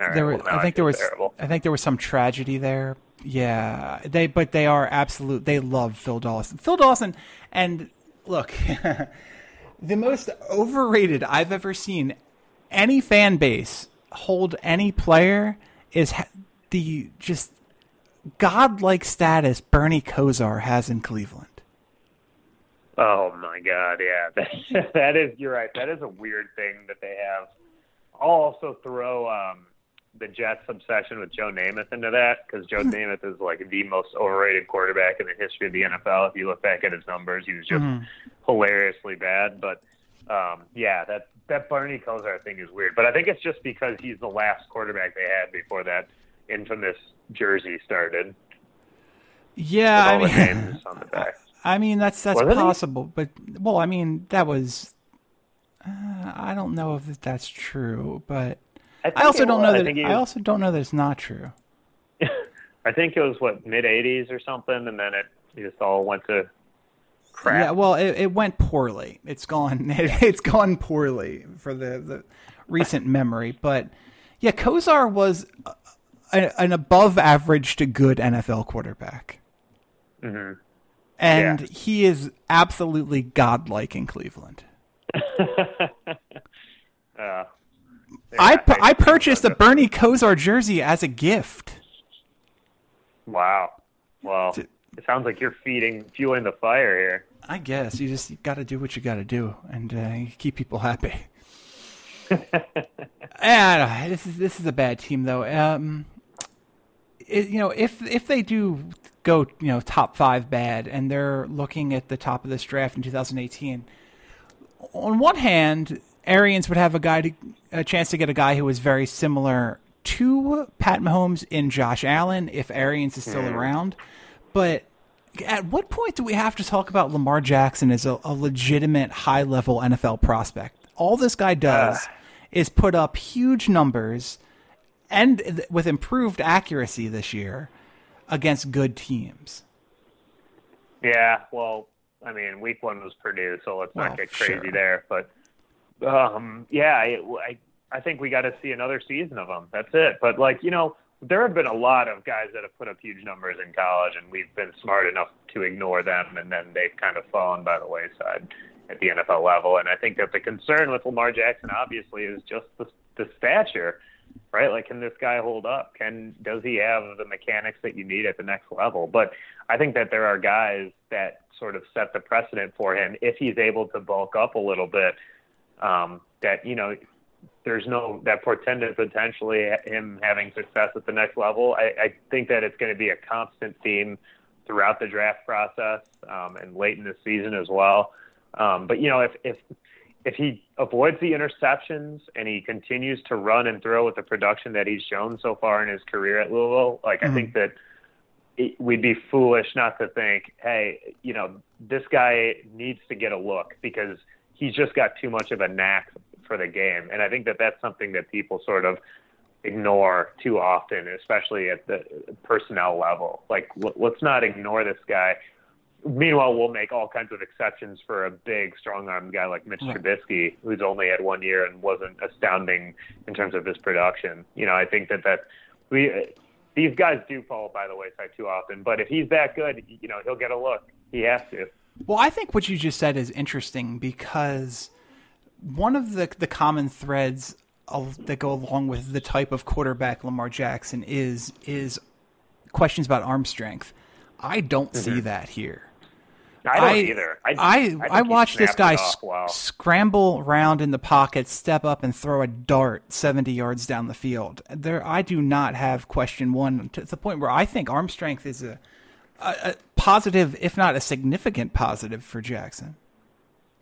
All right. there were, well, I think there was terrible. I think there was some tragedy there. Yeah, they but they are absolute. They love Phil Dawson. Phil Dawson, and look, the most overrated I've ever seen any fan base hold any player is the just godlike status Bernie Kosar has in Cleveland. Oh my God, yeah, that, is. You're right. That is a weird thing that they have. I'll also throw um, the Jets' obsession with Joe Namath into that because Joe Namath is like the most overrated quarterback in the history of the NFL. If you look back at his numbers, he was just hilariously bad. But um, yeah, that that Bernie Kosar thing is weird. But I think it's just because he's the last quarterback they had before that infamous jersey started. Yeah, I mean, names on the back. I mean that's that's Wasn't he? possible, but well, I mean that was. Uh, I don't know if that's true, but think I also don't was- know I that. think he I also don't know that it's not true. I think it was what mid '80s or something, and then it just all went to crap. Yeah, well, it, it went poorly. It's gone. It, has gone poorly for the, the recent memory. But yeah, Kosar was a, an above average to good NFL quarterback, hmm and Yeah. he is absolutely godlike in Cleveland. Uh, I pu- I purchased a Bernie Kosar jersey as a gift. Wow. Well, it sounds like you're feeding, fueling the fire here. I guess you just got to do what you got to do and uh, keep people happy. and this is this is a bad team though. Um, it, you know, if if they do go, you know, top five bad, and they're looking at the top of this draft in 2018, on one hand, Arians would have a guy to, a chance to get a guy who is very similar to Pat Mahomes in Josh Allen if Arians is still hmm. around, but at what point do we have to talk about Lamar Jackson as a, a legitimate high level NFL prospect? All this guy does ah. is put up huge numbers and th- with improved accuracy this year against good teams. Yeah. Well, I mean, week one was Purdue, so let's Well, not get crazy sure. there. But um, yeah, I, I I think we got to see another season of them. That's it. But like you know, there have been a lot of guys that have put up huge numbers in college, and we've been smart enough to ignore them, and then they've kind of fallen by the wayside at the NFL level. And I think that the concern with Lamar Jackson obviously is just the, the stature, right? Like, can this guy hold up? Can does he have the mechanics that you need at the next level? But I think that there are guys that sort of set the precedent for him if he's able to bulk up a little bit. Um, that you know, there's no that portended potentially him having success at the next level. I, I think that it's going to be a constant theme throughout the draft process um, and late in the season as well. Um, but you know, if if if he avoids the interceptions and he continues to run and throw with the production that he's shown so far in his career at Louisville, like I think that it, we'd be foolish not to think, hey, you know, this guy needs to get a look because he's just got too much of a knack for the game, and I think that that's something that people sort of ignore too often, especially at the personnel level. Like, l- let's not ignore this guy. meanwhile, we'll make all kinds of exceptions for a big, strong-armed guy like Mitch Right. Trubisky, who's only had one year and wasn't astounding in terms of his production. You know, I think that that we these guys do fall by the wayside too often. But if he's that good, you know, he'll get a look. He has to. Well, I think what you just said is interesting because one of the the common threads that go along with the type of quarterback Lamar Jackson is is questions about arm strength. I don't see mm-hmm. that here. I don't either. I I, I he watched this guy sc- well. scramble around in the pocket, step up, and throw a dart seventy yards down the field. There, I do not have question one to the point where I think arm strength is a, a, a positive, if not a significant positive for Jackson.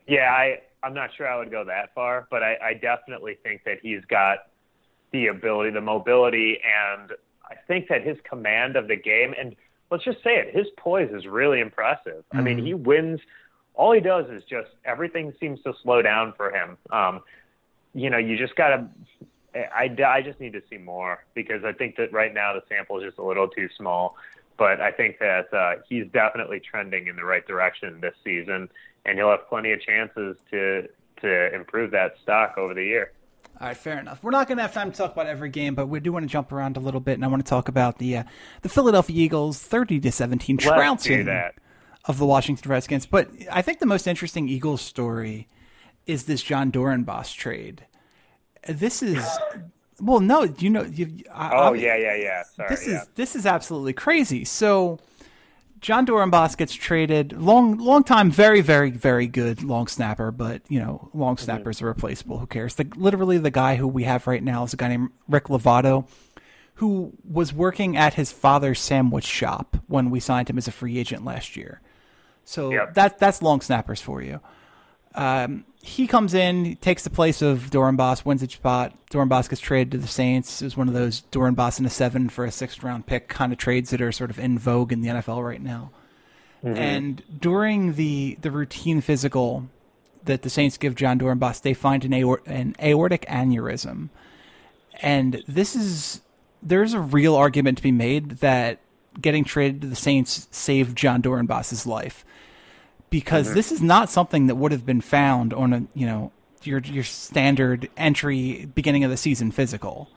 Yeah, I I'm not sure I would go that far, but I, I definitely think that he's got the ability, the mobility, and I think that his command of the game and let's just say it, his poise is really impressive. I mean, he wins. All he does is just everything seems to slow down for him. Um, you know, you just gotta. I, I just need to see more because I think that right now the sample is just a little too small. But I think that uh, he's definitely trending in the right direction this season, and he'll have plenty of chances to to improve that stock over the year. All right, fair enough. We're not going to have time to talk about every game, but we do want to jump around a little bit, and I want to talk about the uh, the Philadelphia Eagles, thirty to seventeen trouncing of the Washington Redskins. But I think the most interesting Eagles story is this Jon Dorenbos trade. This is well, no, you know, you, I, Oh I- yeah, yeah, yeah. Sorry. this yeah. is this is absolutely crazy. So Jon Dorenbos gets traded. Long long time, very very very good long snapper, but you know long mm-hmm. snappers are replaceable. Who cares? The, literally, the guy who we have right now is a guy named Rick Lovato, who was working at his father's sandwich shop when we signed him as a free agent last year. So Yep. that that's long snappers for you. Um, he comes in, takes the place of Dorenbos, wins each spot. Dorenbos gets traded to the Saints. It was one of those Dorenbos in a seven for a sixth round pick kind of trades that are sort of in vogue in the NFL right now. And during the the routine physical that the Saints give Jon Dorenbos, they find an, aor- an aortic aneurysm, and this is there's a real argument to be made that getting traded to the Saints saved Jon Dorenbos's life because mm-hmm. this is not something that would have been found on a you know your your standard entry beginning of the season physical.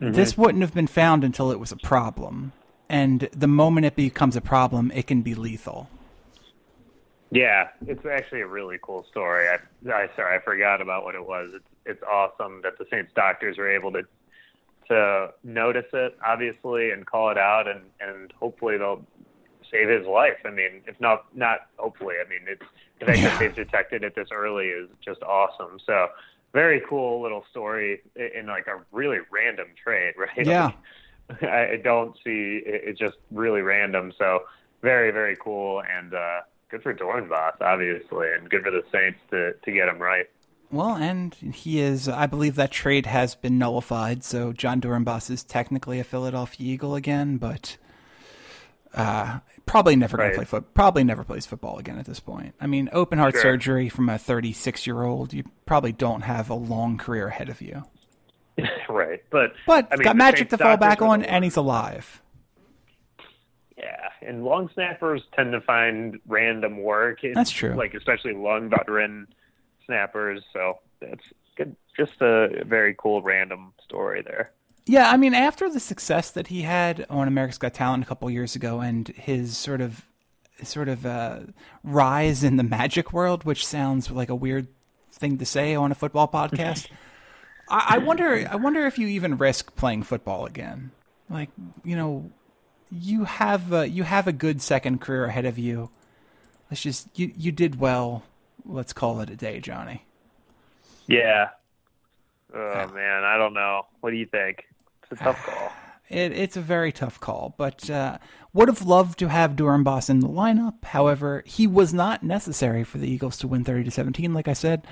Mm-hmm. This wouldn't have been found until it was a problem, and the moment it becomes a problem, it can be lethal. Yeah, it's actually a really cool story. I, I sorry, I forgot about what it was. It's it's awesome that the Saints doctors were able to to notice it, obviously, and call it out, and and hopefully they'll save his life. I mean, if not not hopefully, I mean, it's the fact that they've detected it this early is just awesome. So very cool little story in, like a really random trade, right? Yeah. I I don't see it, it's just really random. So very very cool and uh, good for Dorenbos, obviously, and good for the Saints to to get him right. Well, and he is. I believe that trade has been nullified, so Jon Dorenbos is technically a Philadelphia Eagle again, but uh, probably never Right. to play foot. Probably never plays football again at this point. I mean, open heart Sure. surgery from a 36 year old. You probably don't have a long career ahead of you. right, but But I mean, got magic to fall back on, and he's alive. Yeah, and long snappers tend to find random work. It's That's true. Like especially long veteran snappers. So that's good. Just a very cool random story there. Yeah, I mean, after the success that he had on America's Got Talent a couple years ago, and his sort of sort of uh, rise in the magic world, which sounds like a weird thing to say on a football podcast. I, I wonder. I wonder if you even risk playing football again. Like, you know, you have a, you have a good second career ahead of you. Let's just you you did well. Let's call it a day, Johnny. Yeah. Oh man, I don't know. What do you think? It's a tough call. It, it's a very tough call, but uh, would have loved to have Durham Dorenbos in the lineup. However, he was not necessary for the Eagles to win thirty to seventeen. Like I said,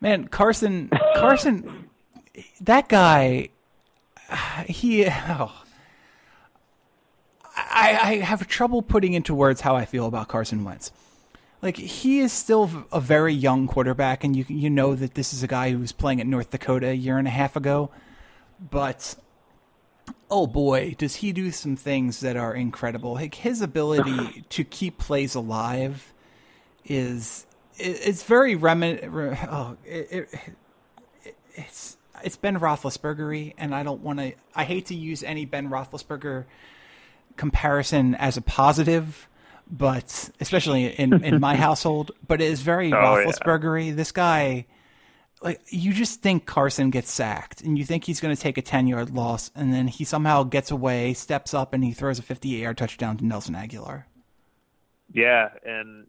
man, Carson, Carson, that guy, he. Oh, I, I have trouble putting into words how I feel about Carson Wentz. Like he is still a very young quarterback, and you you know that this is a guy who was playing at North Dakota a year and a half ago, but oh boy, does he do some things that are incredible. Like his ability to keep plays alive is it's very remin. Oh, it, it, it's it's Ben Roethlisbergery, and I don't want to. I hate to use any Ben Roethlisberger comparison as a positive, but especially in in my household. But it is very oh, Roethlisbergery. Yeah. This guy, like you just think Carson gets sacked, and you think he's going to take a ten yard loss, and then he somehow gets away, steps up, and he throws a fifty eight yard touchdown to Nelson Agholor. Yeah, and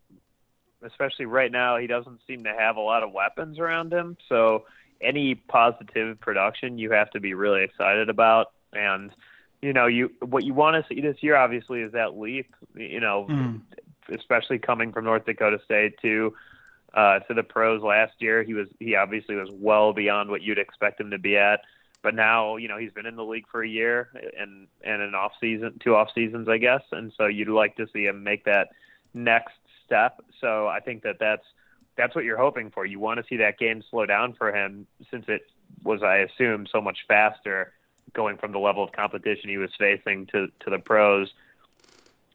especially right now, he doesn't seem to have a lot of weapons around him. So any positive production, you have to be really excited about. And you know, you what you want to see this year, obviously, is that leap. You know, mm. especially coming from North Dakota State to uh, to the pros last year, he was he obviously was well beyond what you'd expect him to be at. But now, you know, he's been in the league for a year and and an off season, two off seasons, I guess. And so you'd like to see him make that next step. So I think that that's that's what you're hoping for. You want to see that game slow down for him since it was, I assume, so much faster going from the level of competition he was facing to to the pros.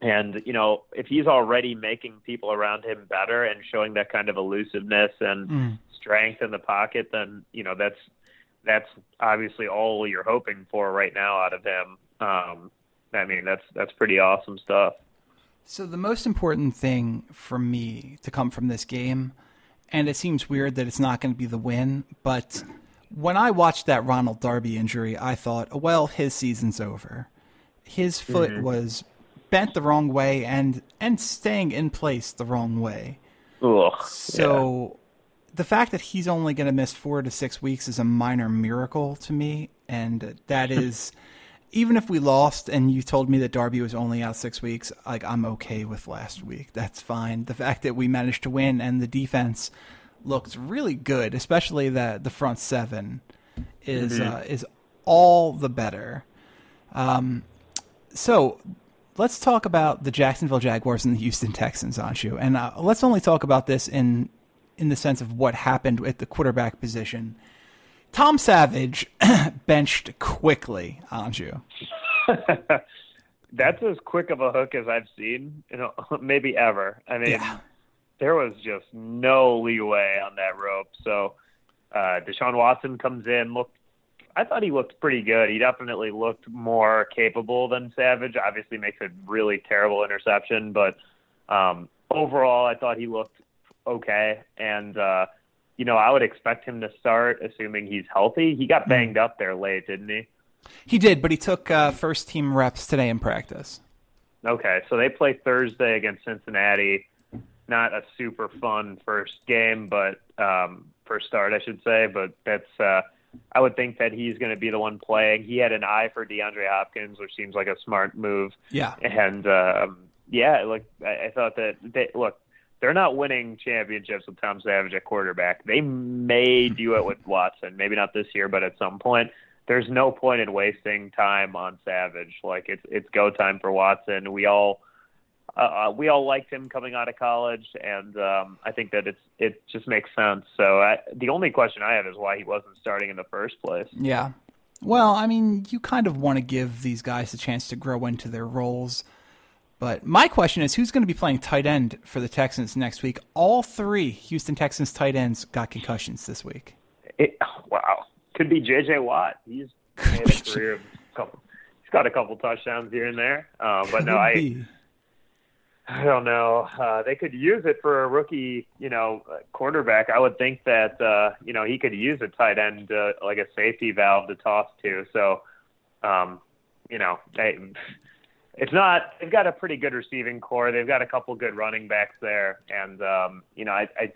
And you know, if he's already making people around him better and showing that kind of elusiveness and mm. strength in the pocket, then you know that's that's obviously all you're hoping for right now out of him. Um, I mean, that's that's pretty awesome stuff. So the most important thing for me to come from this game, and it seems weird that it's not going to be the win, but when I watched that Ronald Darby injury, I thought, well, his season's over. His foot mm-hmm. was bent the wrong way and and staying in place the wrong way. Ugh, so yeah. the fact that he's only going to miss four to six weeks is a minor miracle to me, and that is even if we lost and you told me that Darby was only out six weeks, like I'm okay with last week. That's fine. The fact that we managed to win and the defense looked really good, especially that the front seven is mm-hmm. uh, is all the better. Um, so let's talk about the Jacksonville Jaguars and the Houston Texans, Anshu, and uh, let's only talk about this in in the sense of what happened at the quarterback position. Tom Savage benched quickly, Anshu. That's as quick of a hook as I've seen, you know, maybe ever. I mean, yeah. there was just no leeway on that rope. So uh, Deshaun Watson comes in, looked. I thought he looked pretty good. He definitely looked more capable than Savage. Obviously, makes a really terrible interception, but um, overall, I thought he looked okay. And uh, you know, I would expect him to start, assuming he's healthy. He got banged up there late, didn't he? He did, but he took uh, first team reps today in practice. Okay, so they play Thursday against Cincinnati. Not a super fun first game, but um, first start, I should say. But that's, uh, I would think that he's going to be the one playing. He had an eye for DeAndre Hopkins, which seems like a smart move. Yeah, and um, yeah, like I, I thought that they look they're not winning championships with Tom Savage at quarterback. They may do it with Watson, maybe not this year, but at some point. There's no point in wasting time on Savage. Like it's it's go time for Watson. We all uh, uh, we all liked him coming out of college, and um, I think that it's it just makes sense. So I, the only question I have is why he wasn't starting in the first place. Yeah. Well, I mean, you kind of want to give these guys a chance to grow into their roles. But my question is who's going to be playing tight end for the Texans next week? All three Houston Texans tight ends got concussions this week. It, wow. Could be JJ Watt. He's made a career of a couple he's got a couple touchdowns here and there. Uh, but no, I I don't know. Uh, they could use it for a rookie, you know, quarterback. I would think that uh, you know he could use a tight end uh, like a safety valve to toss to. So, um, you know, they, it's not. They've got a pretty good receiving core. They've got a couple good running backs there, and um, you know, I, I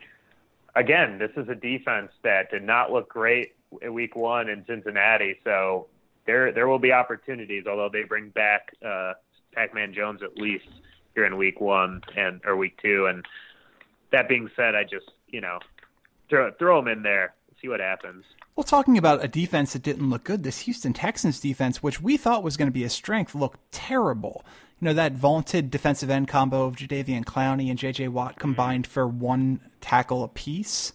again, this is a defense that did not look great in Week One in Cincinnati. So there there will be opportunities, although they bring back uh, Pac-Man Jones at least here in Week One and or Week Two. And that being said, I just you know throw throw them in there, see what happens. Well, talking about a defense that didn't look good, this Houston Texans defense, which we thought was going to be a strength, looked terrible. You know, that vaunted defensive end combo of Jadeveon Clowney and J.J. Watt mm-hmm. combined for one tackle apiece.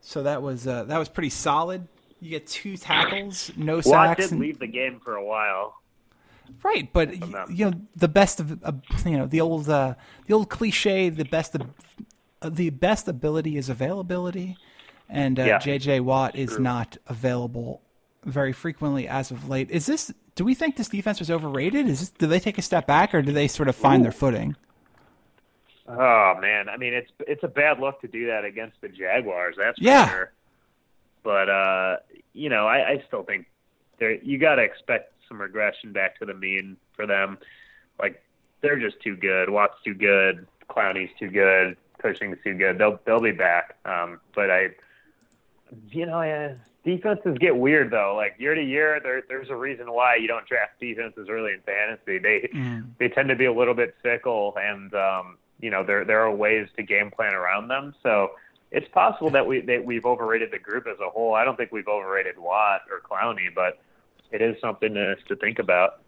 So that was uh, that was pretty solid. You get two tackles, no sacks. Watt did and... leave the game for a while. Right, but you know the best of uh, you know the old uh, the old cliche, the best of uh, the best ability is availability, and uh, Yeah. JJ Watt is not available very frequently as of late. Is this? Do we think this defense was overrated? Is this, do they take a step back or do they sort of find their footing? Oh man, I mean it's it's a bad look to do that against the Jaguars. That's for Yeah. sure. But uh, you know, I, I still think there you got to expect some regression back to the mean for them. Like they're just too good. Watt's too good. Clowney's too good. Cushing's too good. They'll they'll be back. Um, but I, you know, uh, defenses get weird though. Like year to year, there there's a reason why you don't draft defenses early in fantasy. They they tend to be a little bit fickle, and um, you know there there are ways to game plan around them. So it's possible that we that we've overrated the group as a whole. I don't think we've overrated Watt or Clowney, but it is something to, to think about.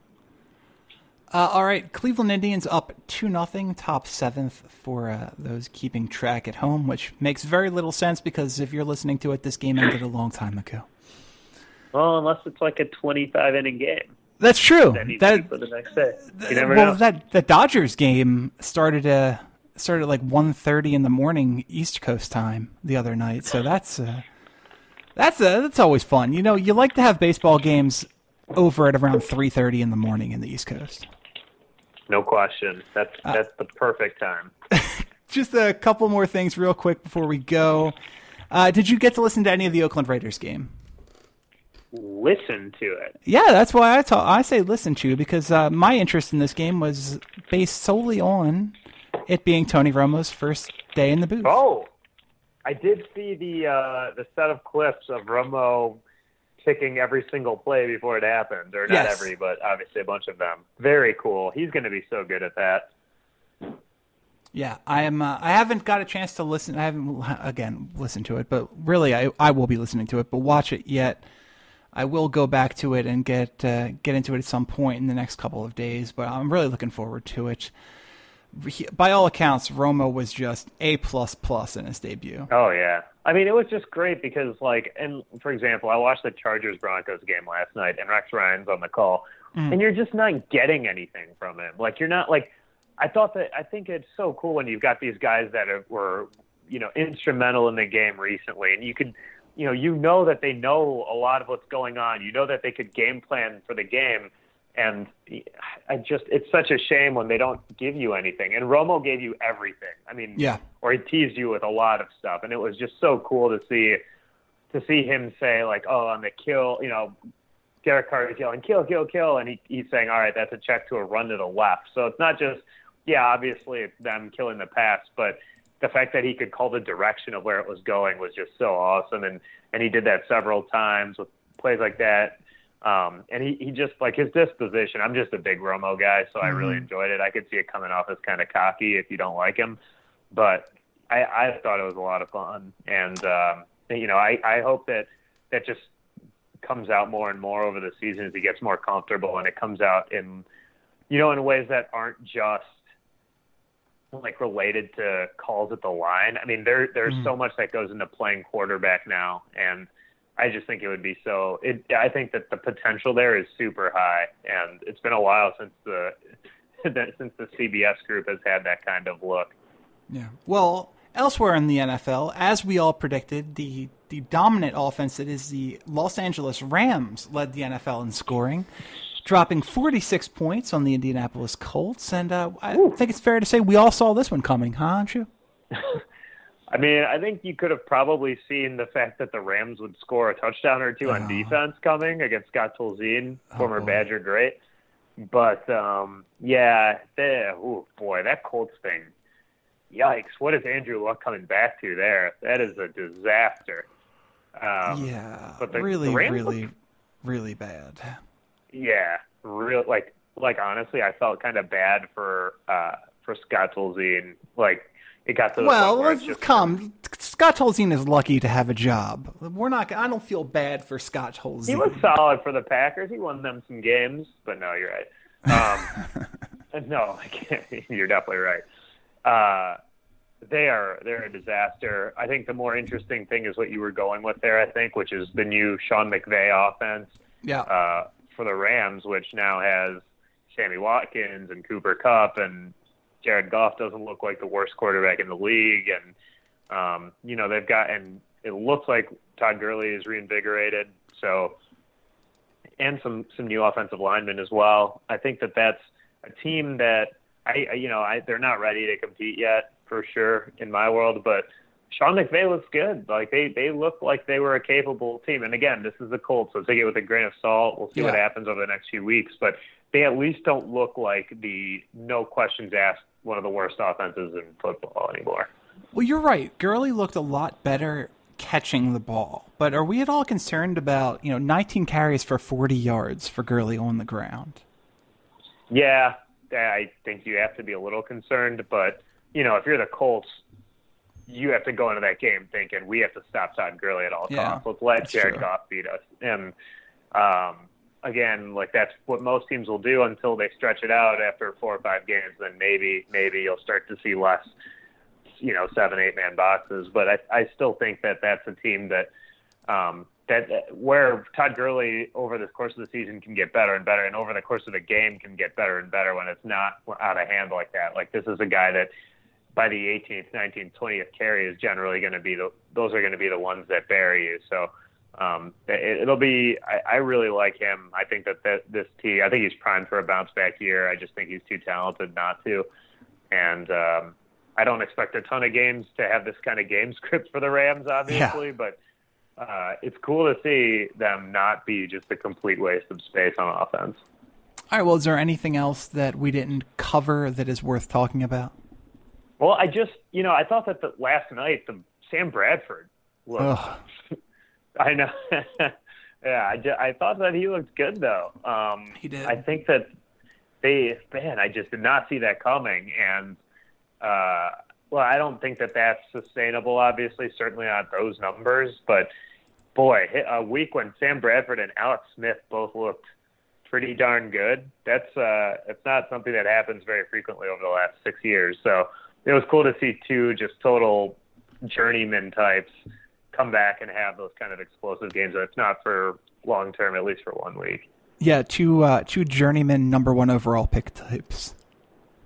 Uh, all right, Cleveland Indians up two nothing, top seventh for uh, those keeping track at home, which makes very little sense because if you're listening to it, this game ended a long time ago. Well, unless it's like a 25 inning game, That's true. That for the next day. You never well, know. that the Dodgers game started uh started at like 1.30 in the morning East Coast time the other night. So that's uh, that's uh, that's always fun. You know, you like to have baseball games over at around 3.30 in the morning in the East Coast. no question. That's Uh, that's the perfect time. Just a couple more things real quick before we go. Uh, did you get to listen to any of the Oakland Raiders game? Listen to it. Yeah, that's why I talk, I say listen to because uh, my interest in this game was based solely on it being Tony Romo's first day in the booth. Oh, I did see the uh, the set of clips of Romo kicking every single play before it happened, or not Yes. every, but obviously a bunch of them. Very cool. He's going to be so good at that. Yeah, I am. Uh, I haven't got a chance to listen. I haven't again listened to it, but really, I I will be listening to it, but watch it yet. I will go back to it and get uh, get into it at some point in the next couple of days. But I'm really looking forward to it. He- By all accounts, Romo was just a plus plus in his debut. Oh yeah. I mean, it was just great because, like, and for example, I watched the Chargers Broncos game last night, and Rex Ryan's on the call, mm. and you're just not getting anything from him. Like, you're not like. I thought that I think it's so cool when you've got these guys that are, were, you know, instrumental in the game recently, and you can, you know, you know that they know a lot of what's going on. You know that they could game plan for the game, and I just it's such a shame when they don't give you anything. And Romo gave you everything. I mean, Yeah. or he teased you with a lot of stuff, and it was just so cool to see to see him say like, "Oh, on the kill," you know, Derek Carter's yelling, "Kill, kill, kill," and he, he's saying, "All right, that's a check to a run to the left." So it's not just, yeah, obviously it's them killing the pass, but the fact that he could call the direction of where it was going was just so awesome, and and he did that several times with plays like that. Um, and he, he just like his disposition. I'm just a big Romo guy, so I really enjoyed it. I could see it coming off as kind of cocky if you don't like him, but I, I thought it was a lot of fun, and um, you know, I, I hope that that just comes out more and more over the season as he gets more comfortable, and it comes out in, you know, in ways that aren't just like related to calls at the line. I mean, there there's so much that goes into playing quarterback now, and I just think it would be so. It, I think that the potential there is super high, and it's been a while since the since the CBS group has had that kind of look. Yeah. Well, elsewhere in the NFL, as we all predicted, the the dominant offense that is the Los Angeles Rams led the NFL in scoring, dropping 46 points on the Indianapolis Colts. And uh, I think it's fair to say we all saw this one coming, huh, Anshu? I mean, I think you could have probably seen the fact that the Rams would score a touchdown or two on defense coming against Scott Tolzien, former boy. Badger great. But um, yeah, they, ooh, boy, that Colts thing. Yikes! What is Andrew Luck coming back to there? That is a disaster. Um, Yeah. but the- really, the really, really bad. Yeah, real like like honestly, I felt kind of bad for uh for Scott Tolzien. Like it got to the Well, let's just come. Scott Tolzien is lucky to have a job. We're not. I don't feel bad for Scott Tolzien. He was solid for the Packers. He won them some games, but no, you're right. Um, no, I can't. You're definitely right. Uh, they are they're a disaster. I think the more interesting thing is what you were going with there. I think, which is the new Sean McVay offense yeah. uh, for the Rams, which now has Sammy Watkins and Cooper Kupp and Jared Goff doesn't look like the worst quarterback in the league, and um, you know they've got and it looks like Todd Gurley is reinvigorated. So and some some new offensive linemen as well. I think that that's a team that I you know I they're not ready to compete yet for sure in my world, but Sean McVay looks good. Like they they look like they were a capable team. And again, this is the Colts, so take it with a grain of salt. We'll see yeah. what happens over the next few weeks, but they at least don't look like the no questions asked one of the worst offenses in football anymore. Well, you're right. Gurley looked a lot better catching the ball. But are we at all concerned about, you know, 19 carries for 40 yards for Gurley on the ground? Yeah, I think you have to be a little concerned. But, you know, if you're the Colts, you have to go into that game thinking we have to stop Todd Gurley at all yeah, costs. Let's let Jared true. Goff beat us. And um, again, like that's what most teams will do until they stretch it out after four or five games. Then maybe maybe you'll start to see less you know seven eight man boxes. But I I still think that that's a team that um, that where Todd Gurley over the course of the season can get better and better, and over the course of the game can get better and better when it's not out of hand like that. Like this is a guy that by the 18th, 19th, 20th carry is generally going to be the those are going to be the ones that bury you. So um, it, will be. I, I really like him. I think that, this team. I think he's primed for a bounce back year. I just think he's too talented not to. And um, I don't expect a ton of games to have this kind of game script for the Rams, obviously, yeah. but uh, it's cool to see them not be just a complete waste of space on offense. All right. Well, is there anything else that we didn't cover that is worth talking about? Well, I just, you know, I thought that the last night the Sam Bradford looked. I know. yeah, I, just, I thought that he looked good though. Um, he did. I think that they, man, I just did not see that coming, and uh, well, I don't think that that's sustainable. Obviously, certainly not those numbers. But boy, a week when Sam Bradford and Alex Smith both looked pretty darn good. That's uh, it's not something that happens very frequently over the last six years. So it was cool to see two just total journeyman types come back and have those kind of explosive games. if not for long term, at least for one week. Yeah, two uh, two journeyman number one overall pick types.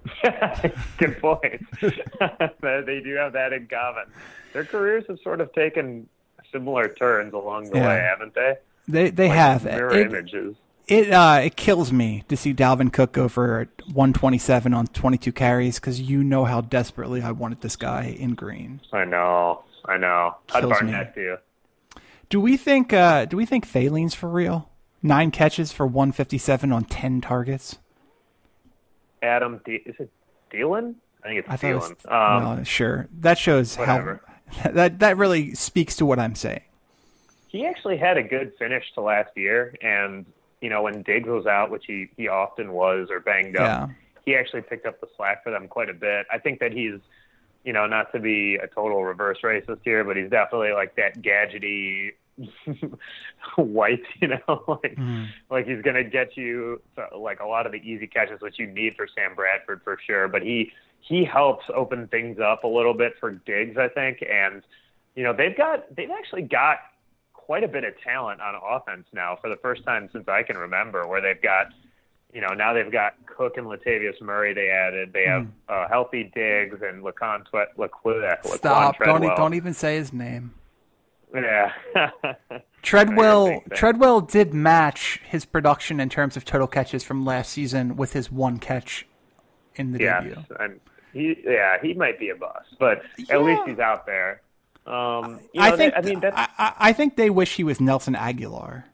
Good point. they do have that in common. Their careers have sort of taken similar turns along the yeah. way, haven't they? They they like have mirror it, images. It uh it kills me to see Dalvin Cook go for 127 on 22 carries because you know how desperately I wanted this guy in green. I know, I know. How'd Barnett do? Do we think uh do we think Thielen's for real? Nine catches for 157 on 10 targets. Adam. D- is it Thielen? I think it's I Thielen. It was, um, well, sure. That shows whatever. how that that really speaks to what I'm saying. He actually had a good finish to last year, and you know when Diggs was out, which he he often was or banged up, yeah. he actually picked up the slack for them quite a bit. I think that he's you know, not to be a total reverse racist here, but he's definitely like that gadgety white, you know, like mm. like he's gonna get you like a lot of the easy catches, which you need for Sam Bradford for sure. But he he helps open things up a little bit for Diggs, I think, and you know they've got they've actually got quite a bit of talent on offense now for the first time since I can remember, where they've got you know, now they've got Cook and Latavius Murray. They added. They have mm. uh, healthy Diggs and Laquon Laquon Stop! Don't don't even say his name. Yeah. Treadwell Treadwell did match his production in terms of total catches from last season with his one catch in the yes, debut. And he yeah, he might be a bust, but yeah. at least he's out there. Um, I know, think I mean I, I think they wish he was Nelson Agholor.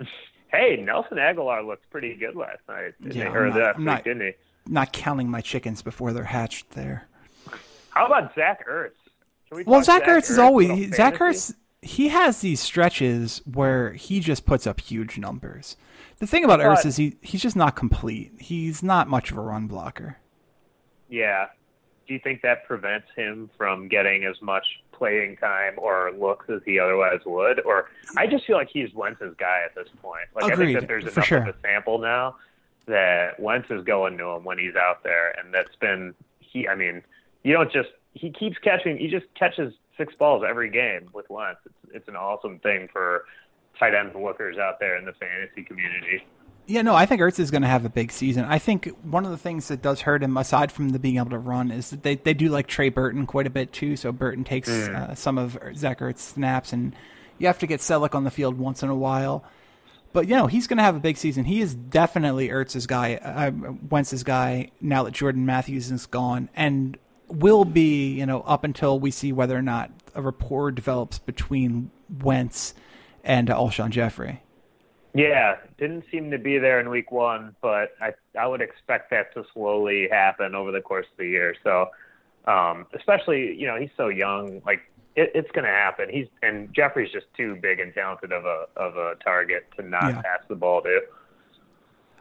hey, Nelson Agholor looked pretty good last night. Yeah, heard not, that, not, didn't he? Not counting my chickens before they're hatched there. How about Zach Ertz? We well, Zach, Zach Ertz, Ertz is always Zach Ertz. He has these stretches where he just puts up huge numbers. The thing about but, Ertz is he he's just not complete. He's not much of a run blocker. Yeah. Do you think that prevents him from getting as much playing time or looks as he otherwise would? Or I just feel like he's Wentz's guy at this point. Like Agreed, I think that there's enough sure. of a sample now that Wentz is going to him when he's out there, and that's been he. I mean, you don't just he keeps catching. He just catches six balls every game with Wentz. It's it's an awesome thing for tight end lookers out there in the fantasy community. Yeah, no, I think Ertz is going to have a big season. I think one of the things that does hurt him, aside from the being able to run, is that they, they do like Trey Burton quite a bit too. So Burton takes mm. uh, some of Zach Ertz snaps, and you have to get Celek on the field once in a while. But you know he's going to have a big season. He is definitely Ertz's guy, uh, Wentz's guy. Now that Jordan Matthews is gone, and will be you know up until we see whether or not a rapport develops between Wentz and uh, Alshon Jeffery. Yeah, didn't seem to be there in week one, but I I would expect that to slowly happen over the course of the year. So, um, especially you know he's so young, like it, it's going to happen. He's and Jeffery's just too big and talented of a of a target to not yeah. pass the ball to.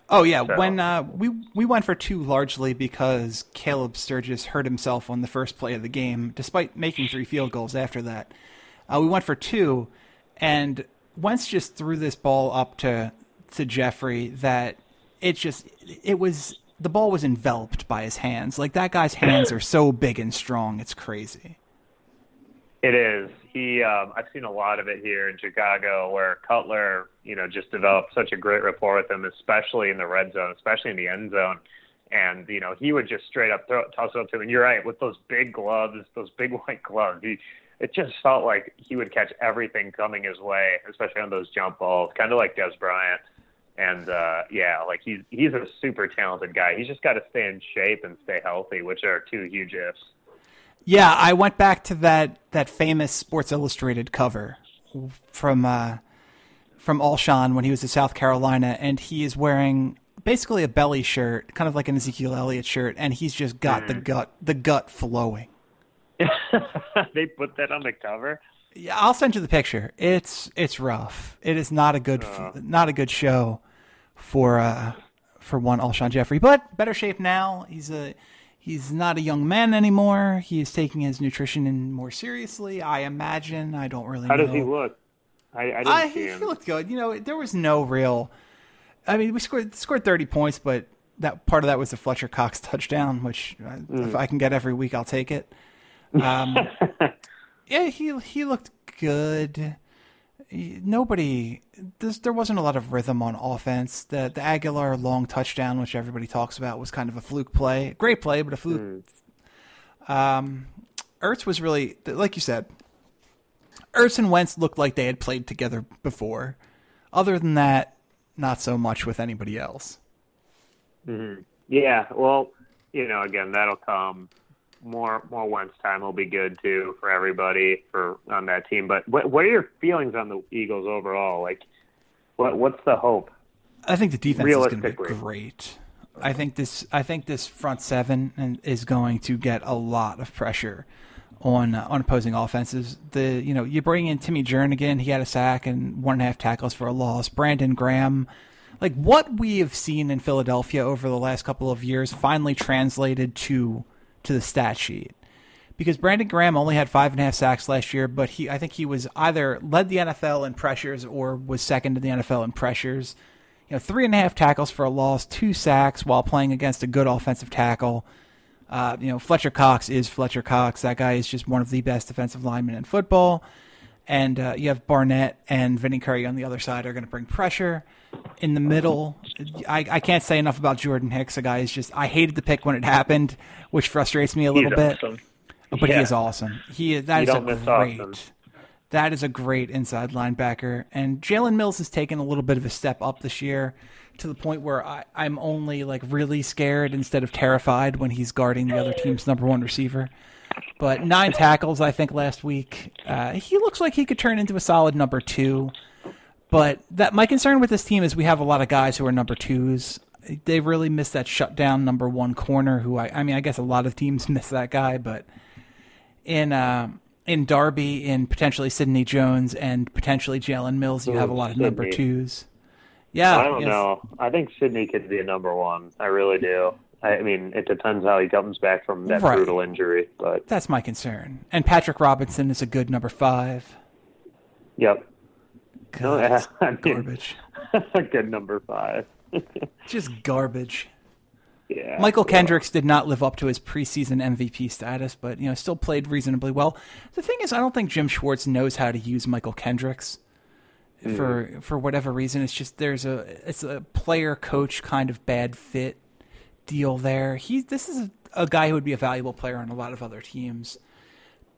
Oh yeah, so. when uh, we we went for two largely because Caleb Sturgis hurt himself on the first play of the game, despite making three field goals after that. Uh, we went for two, and Wentz just threw this ball up to to Jeffery that it just it was the ball was enveloped by his hands. Like that guy's hands are so big and strong, it's crazy. It is. He um, I've seen a lot of it here in Chicago where Cutler, you know, just developed such a great rapport with him, especially in the red zone, especially in the end zone. And, you know, he would just straight up throw, toss it up to him. And you're right, with those big gloves, those big white gloves, he it just felt like he would catch everything coming his way, especially on those jump balls, kind of like Dez Bryant. And uh, yeah, like he's he's a super talented guy. He's just got to stay in shape and stay healthy, which are two huge ifs. Yeah, I went back to that that famous Sports Illustrated cover from uh, from Alshon when he was in South Carolina, and he is wearing basically a belly shirt, kind of like an Ezekiel Elliott shirt, and he's just got mm. the gut the gut flowing. they put that on the cover. Yeah, I'll send you the picture. It's it's rough. It is not a good uh. not a good show for uh for one Alshon Jeffery, but better shape now. He's a he's not a young man anymore. He is taking his nutrition in more seriously. I imagine. I don't really. How know. does he look? I, I didn't I, see him. He looked good. You know, there was no real. I mean, we scored scored thirty points, but that part of that was the Fletcher Cox touchdown, which mm. if I can get every week, I'll take it. Um, yeah, he he looked good. Nobody, there wasn't a lot of rhythm on offense. The the Agholor long touchdown, which everybody talks about, was kind of a fluke play. Great play, but a fluke. Mm. Um, Ertz was really, like you said, Ertz and Wentz looked like they had played together before. Other than that, not so much with anybody else. Mm-hmm. Yeah, well, you know, again, that'll come more more Wentz time will be good too for everybody for on that team. But what what are your feelings on the Eagles overall? Like, what what's the hope? I think the defense is going to be great. I think this I think this front seven is going to get a lot of pressure on uh, on opposing offenses. The you know you bring in Timmy Jernigan, he had a sack and one and a half tackles for a loss. Brandon Graham, like what we have seen in Philadelphia over the last couple of years, finally translated to to the stat sheet because Brandon Graham only had five and a half sacks last year, but he I think he was either led the NFL in pressures or was second in the NFL in pressures. You know, three and a half tackles for a loss, two sacks while playing against a good offensive tackle. Uh, you know, Fletcher Cox is Fletcher Cox. That guy is just one of the best defensive linemen in football. And uh, you have Barnett and Vinny Curry on the other side are going to bring pressure in the middle. I, I can't say enough about Jordan Hicks. A guy is just I hated the pick when it happened, which frustrates me a little He's bit. Awesome. But yeah. he is awesome. He that is a great. Awesome. That is a great inside linebacker, and Jalen Mills has taken a little bit of a step up this year to the point where I, I'm only like really scared instead of terrified when he's guarding the other team's number one receiver. But nine tackles, I think, last week. Uh, he looks like he could turn into a solid number two. But that my concern with this team is we have a lot of guys who are number twos. They really miss that shutdown number one corner. Who I, I mean, I guess a lot of teams miss that guy, but in uh, in Darby, in potentially Sidney Jones, and potentially Jalen Mills, you have a lot of number twos. Yeah, I don't yes. know. I think Sidney could be a number one. I really do. I mean, it depends how he comes back from that right. brutal injury, but that's my concern. And Patrick Robinson is a good number five. Yep. God, yeah, I mean, garbage. good number five. Just garbage. Yeah. Mychal Kendricks did not live up to his preseason MVP status, but you know still played reasonably well. The thing is, I don't think Jim Schwartz knows how to use Mychal Kendricks. for mm. for whatever reason. It's just there's a it's a player coach kind of bad fit deal there. He this is a, a guy who would be a valuable player on a lot of other teams,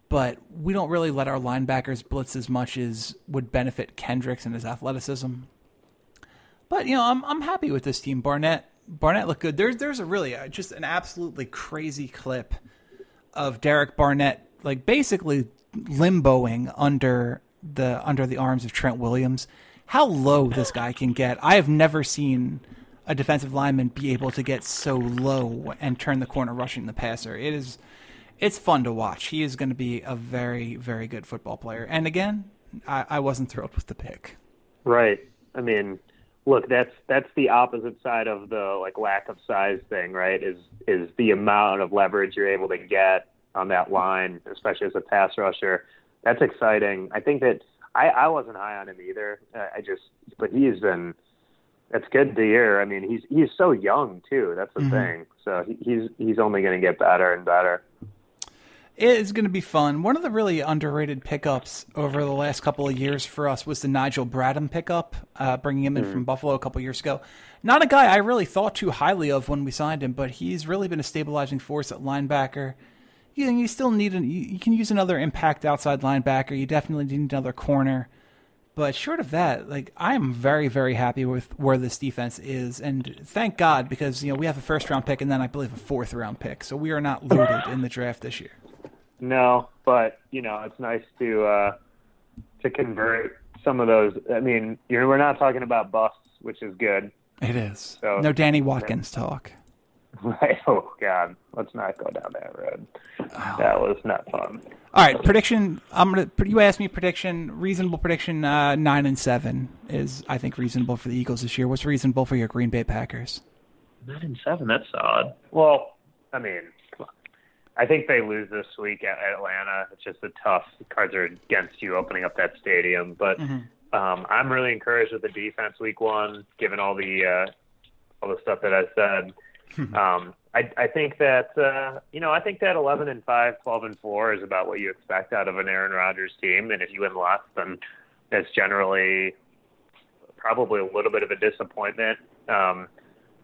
but we don't really let our linebackers blitz as much as would benefit Kendricks and his athleticism. But you know, I'm I'm happy with this team. Barnett Barnett looked good. There's there's a really uh, just an absolutely crazy clip of Derek Barnett like basically limboing under the under the arms of Trent Williams. How low this guy can get. I have never seen a defensive lineman be able to get so low and turn the corner rushing the passer. It is it's fun to watch. He is going to be a very very good football player. And again, I, I wasn't thrilled with the pick. Right. I mean, look, that's that's the opposite side of the like lack of size thing, right? Is is the amount of leverage you're able to get on that line, especially as a pass rusher. That's exciting. I think that I, I wasn't high on him either. I just, but he's been. It's good to hear. I mean, he's he's so young too. That's the mm-hmm. thing. So he, he's he's only going to get better and better. It is going to be fun. One of the really underrated pickups over the last couple of years for us was the Nigel Bradham pickup, uh, bringing him in mm. from Buffalo a couple years ago. Not a guy I really thought too highly of when we signed him, but he's really been a stabilizing force at linebacker you, you still need an, you, you can use another impact outside linebacker. You definitely need another corner. But short of that, like I am very, very happy with where this defense is, and thank God because you know we have a first round pick and then I believe a fourth round pick, so we are not loaded in the draft this year. No, but you know it's nice to uh, to convert some of those. I mean, you're, we're not talking about busts, which is good. It is. So, no Danny Watkins talk. Right. Oh God, let's not go down that road. Oh. That was not fun. All right, prediction. I'm gonna. You asked me prediction. Reasonable prediction. Uh, nine and seven is I think reasonable for the Eagles this year. What's reasonable for your Green Bay Packers? Nine and seven. That's odd. Well, I mean, I think they lose this week at Atlanta. It's just a tough. Cards are against you opening up that stadium, but. Mm-hmm. Um, I'm really encouraged with the defense week one, given all the uh, all the stuff that I said. um, I, I think that uh, you know I think that 11 and 5, 12 and 4 is about what you expect out of an Aaron Rodgers team, and if you win less, then that's generally probably a little bit of a disappointment. Um,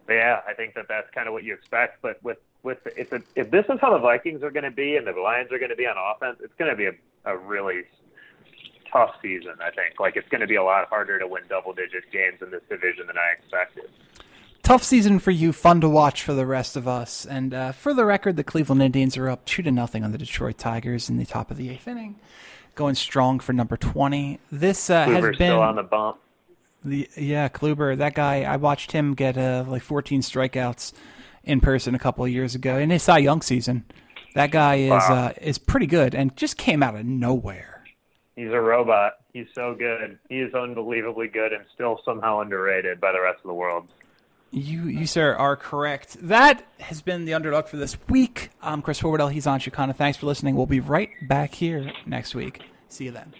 but yeah, I think that that's kind of what you expect. But with with if it, if this is how the Vikings are going to be and the Lions are going to be on offense, it's going to be a, a really tough season. I think like it's going to be a lot harder to win double digit games in this division than I expected tough season for you, fun to watch for the rest of us. And uh, for the record, the Cleveland Indians are up two to nothing on the Detroit Tigers in the top of the eighth inning, going strong for number twenty. This uh, has been still on the bump. The yeah, Kluber, that guy. I watched him get uh, like 14 strikeouts in person a couple of years ago in his Cy Young season. That guy is wow. uh, is pretty good and just came out of nowhere. He's a robot. He's so good. He is unbelievably good and still somehow underrated by the rest of the world. You, you, sir, are correct. That has been the underdog for this week. I'm Chris Forwardell. He's on Chicana. Thanks for listening. We'll be right back here next week. See you then.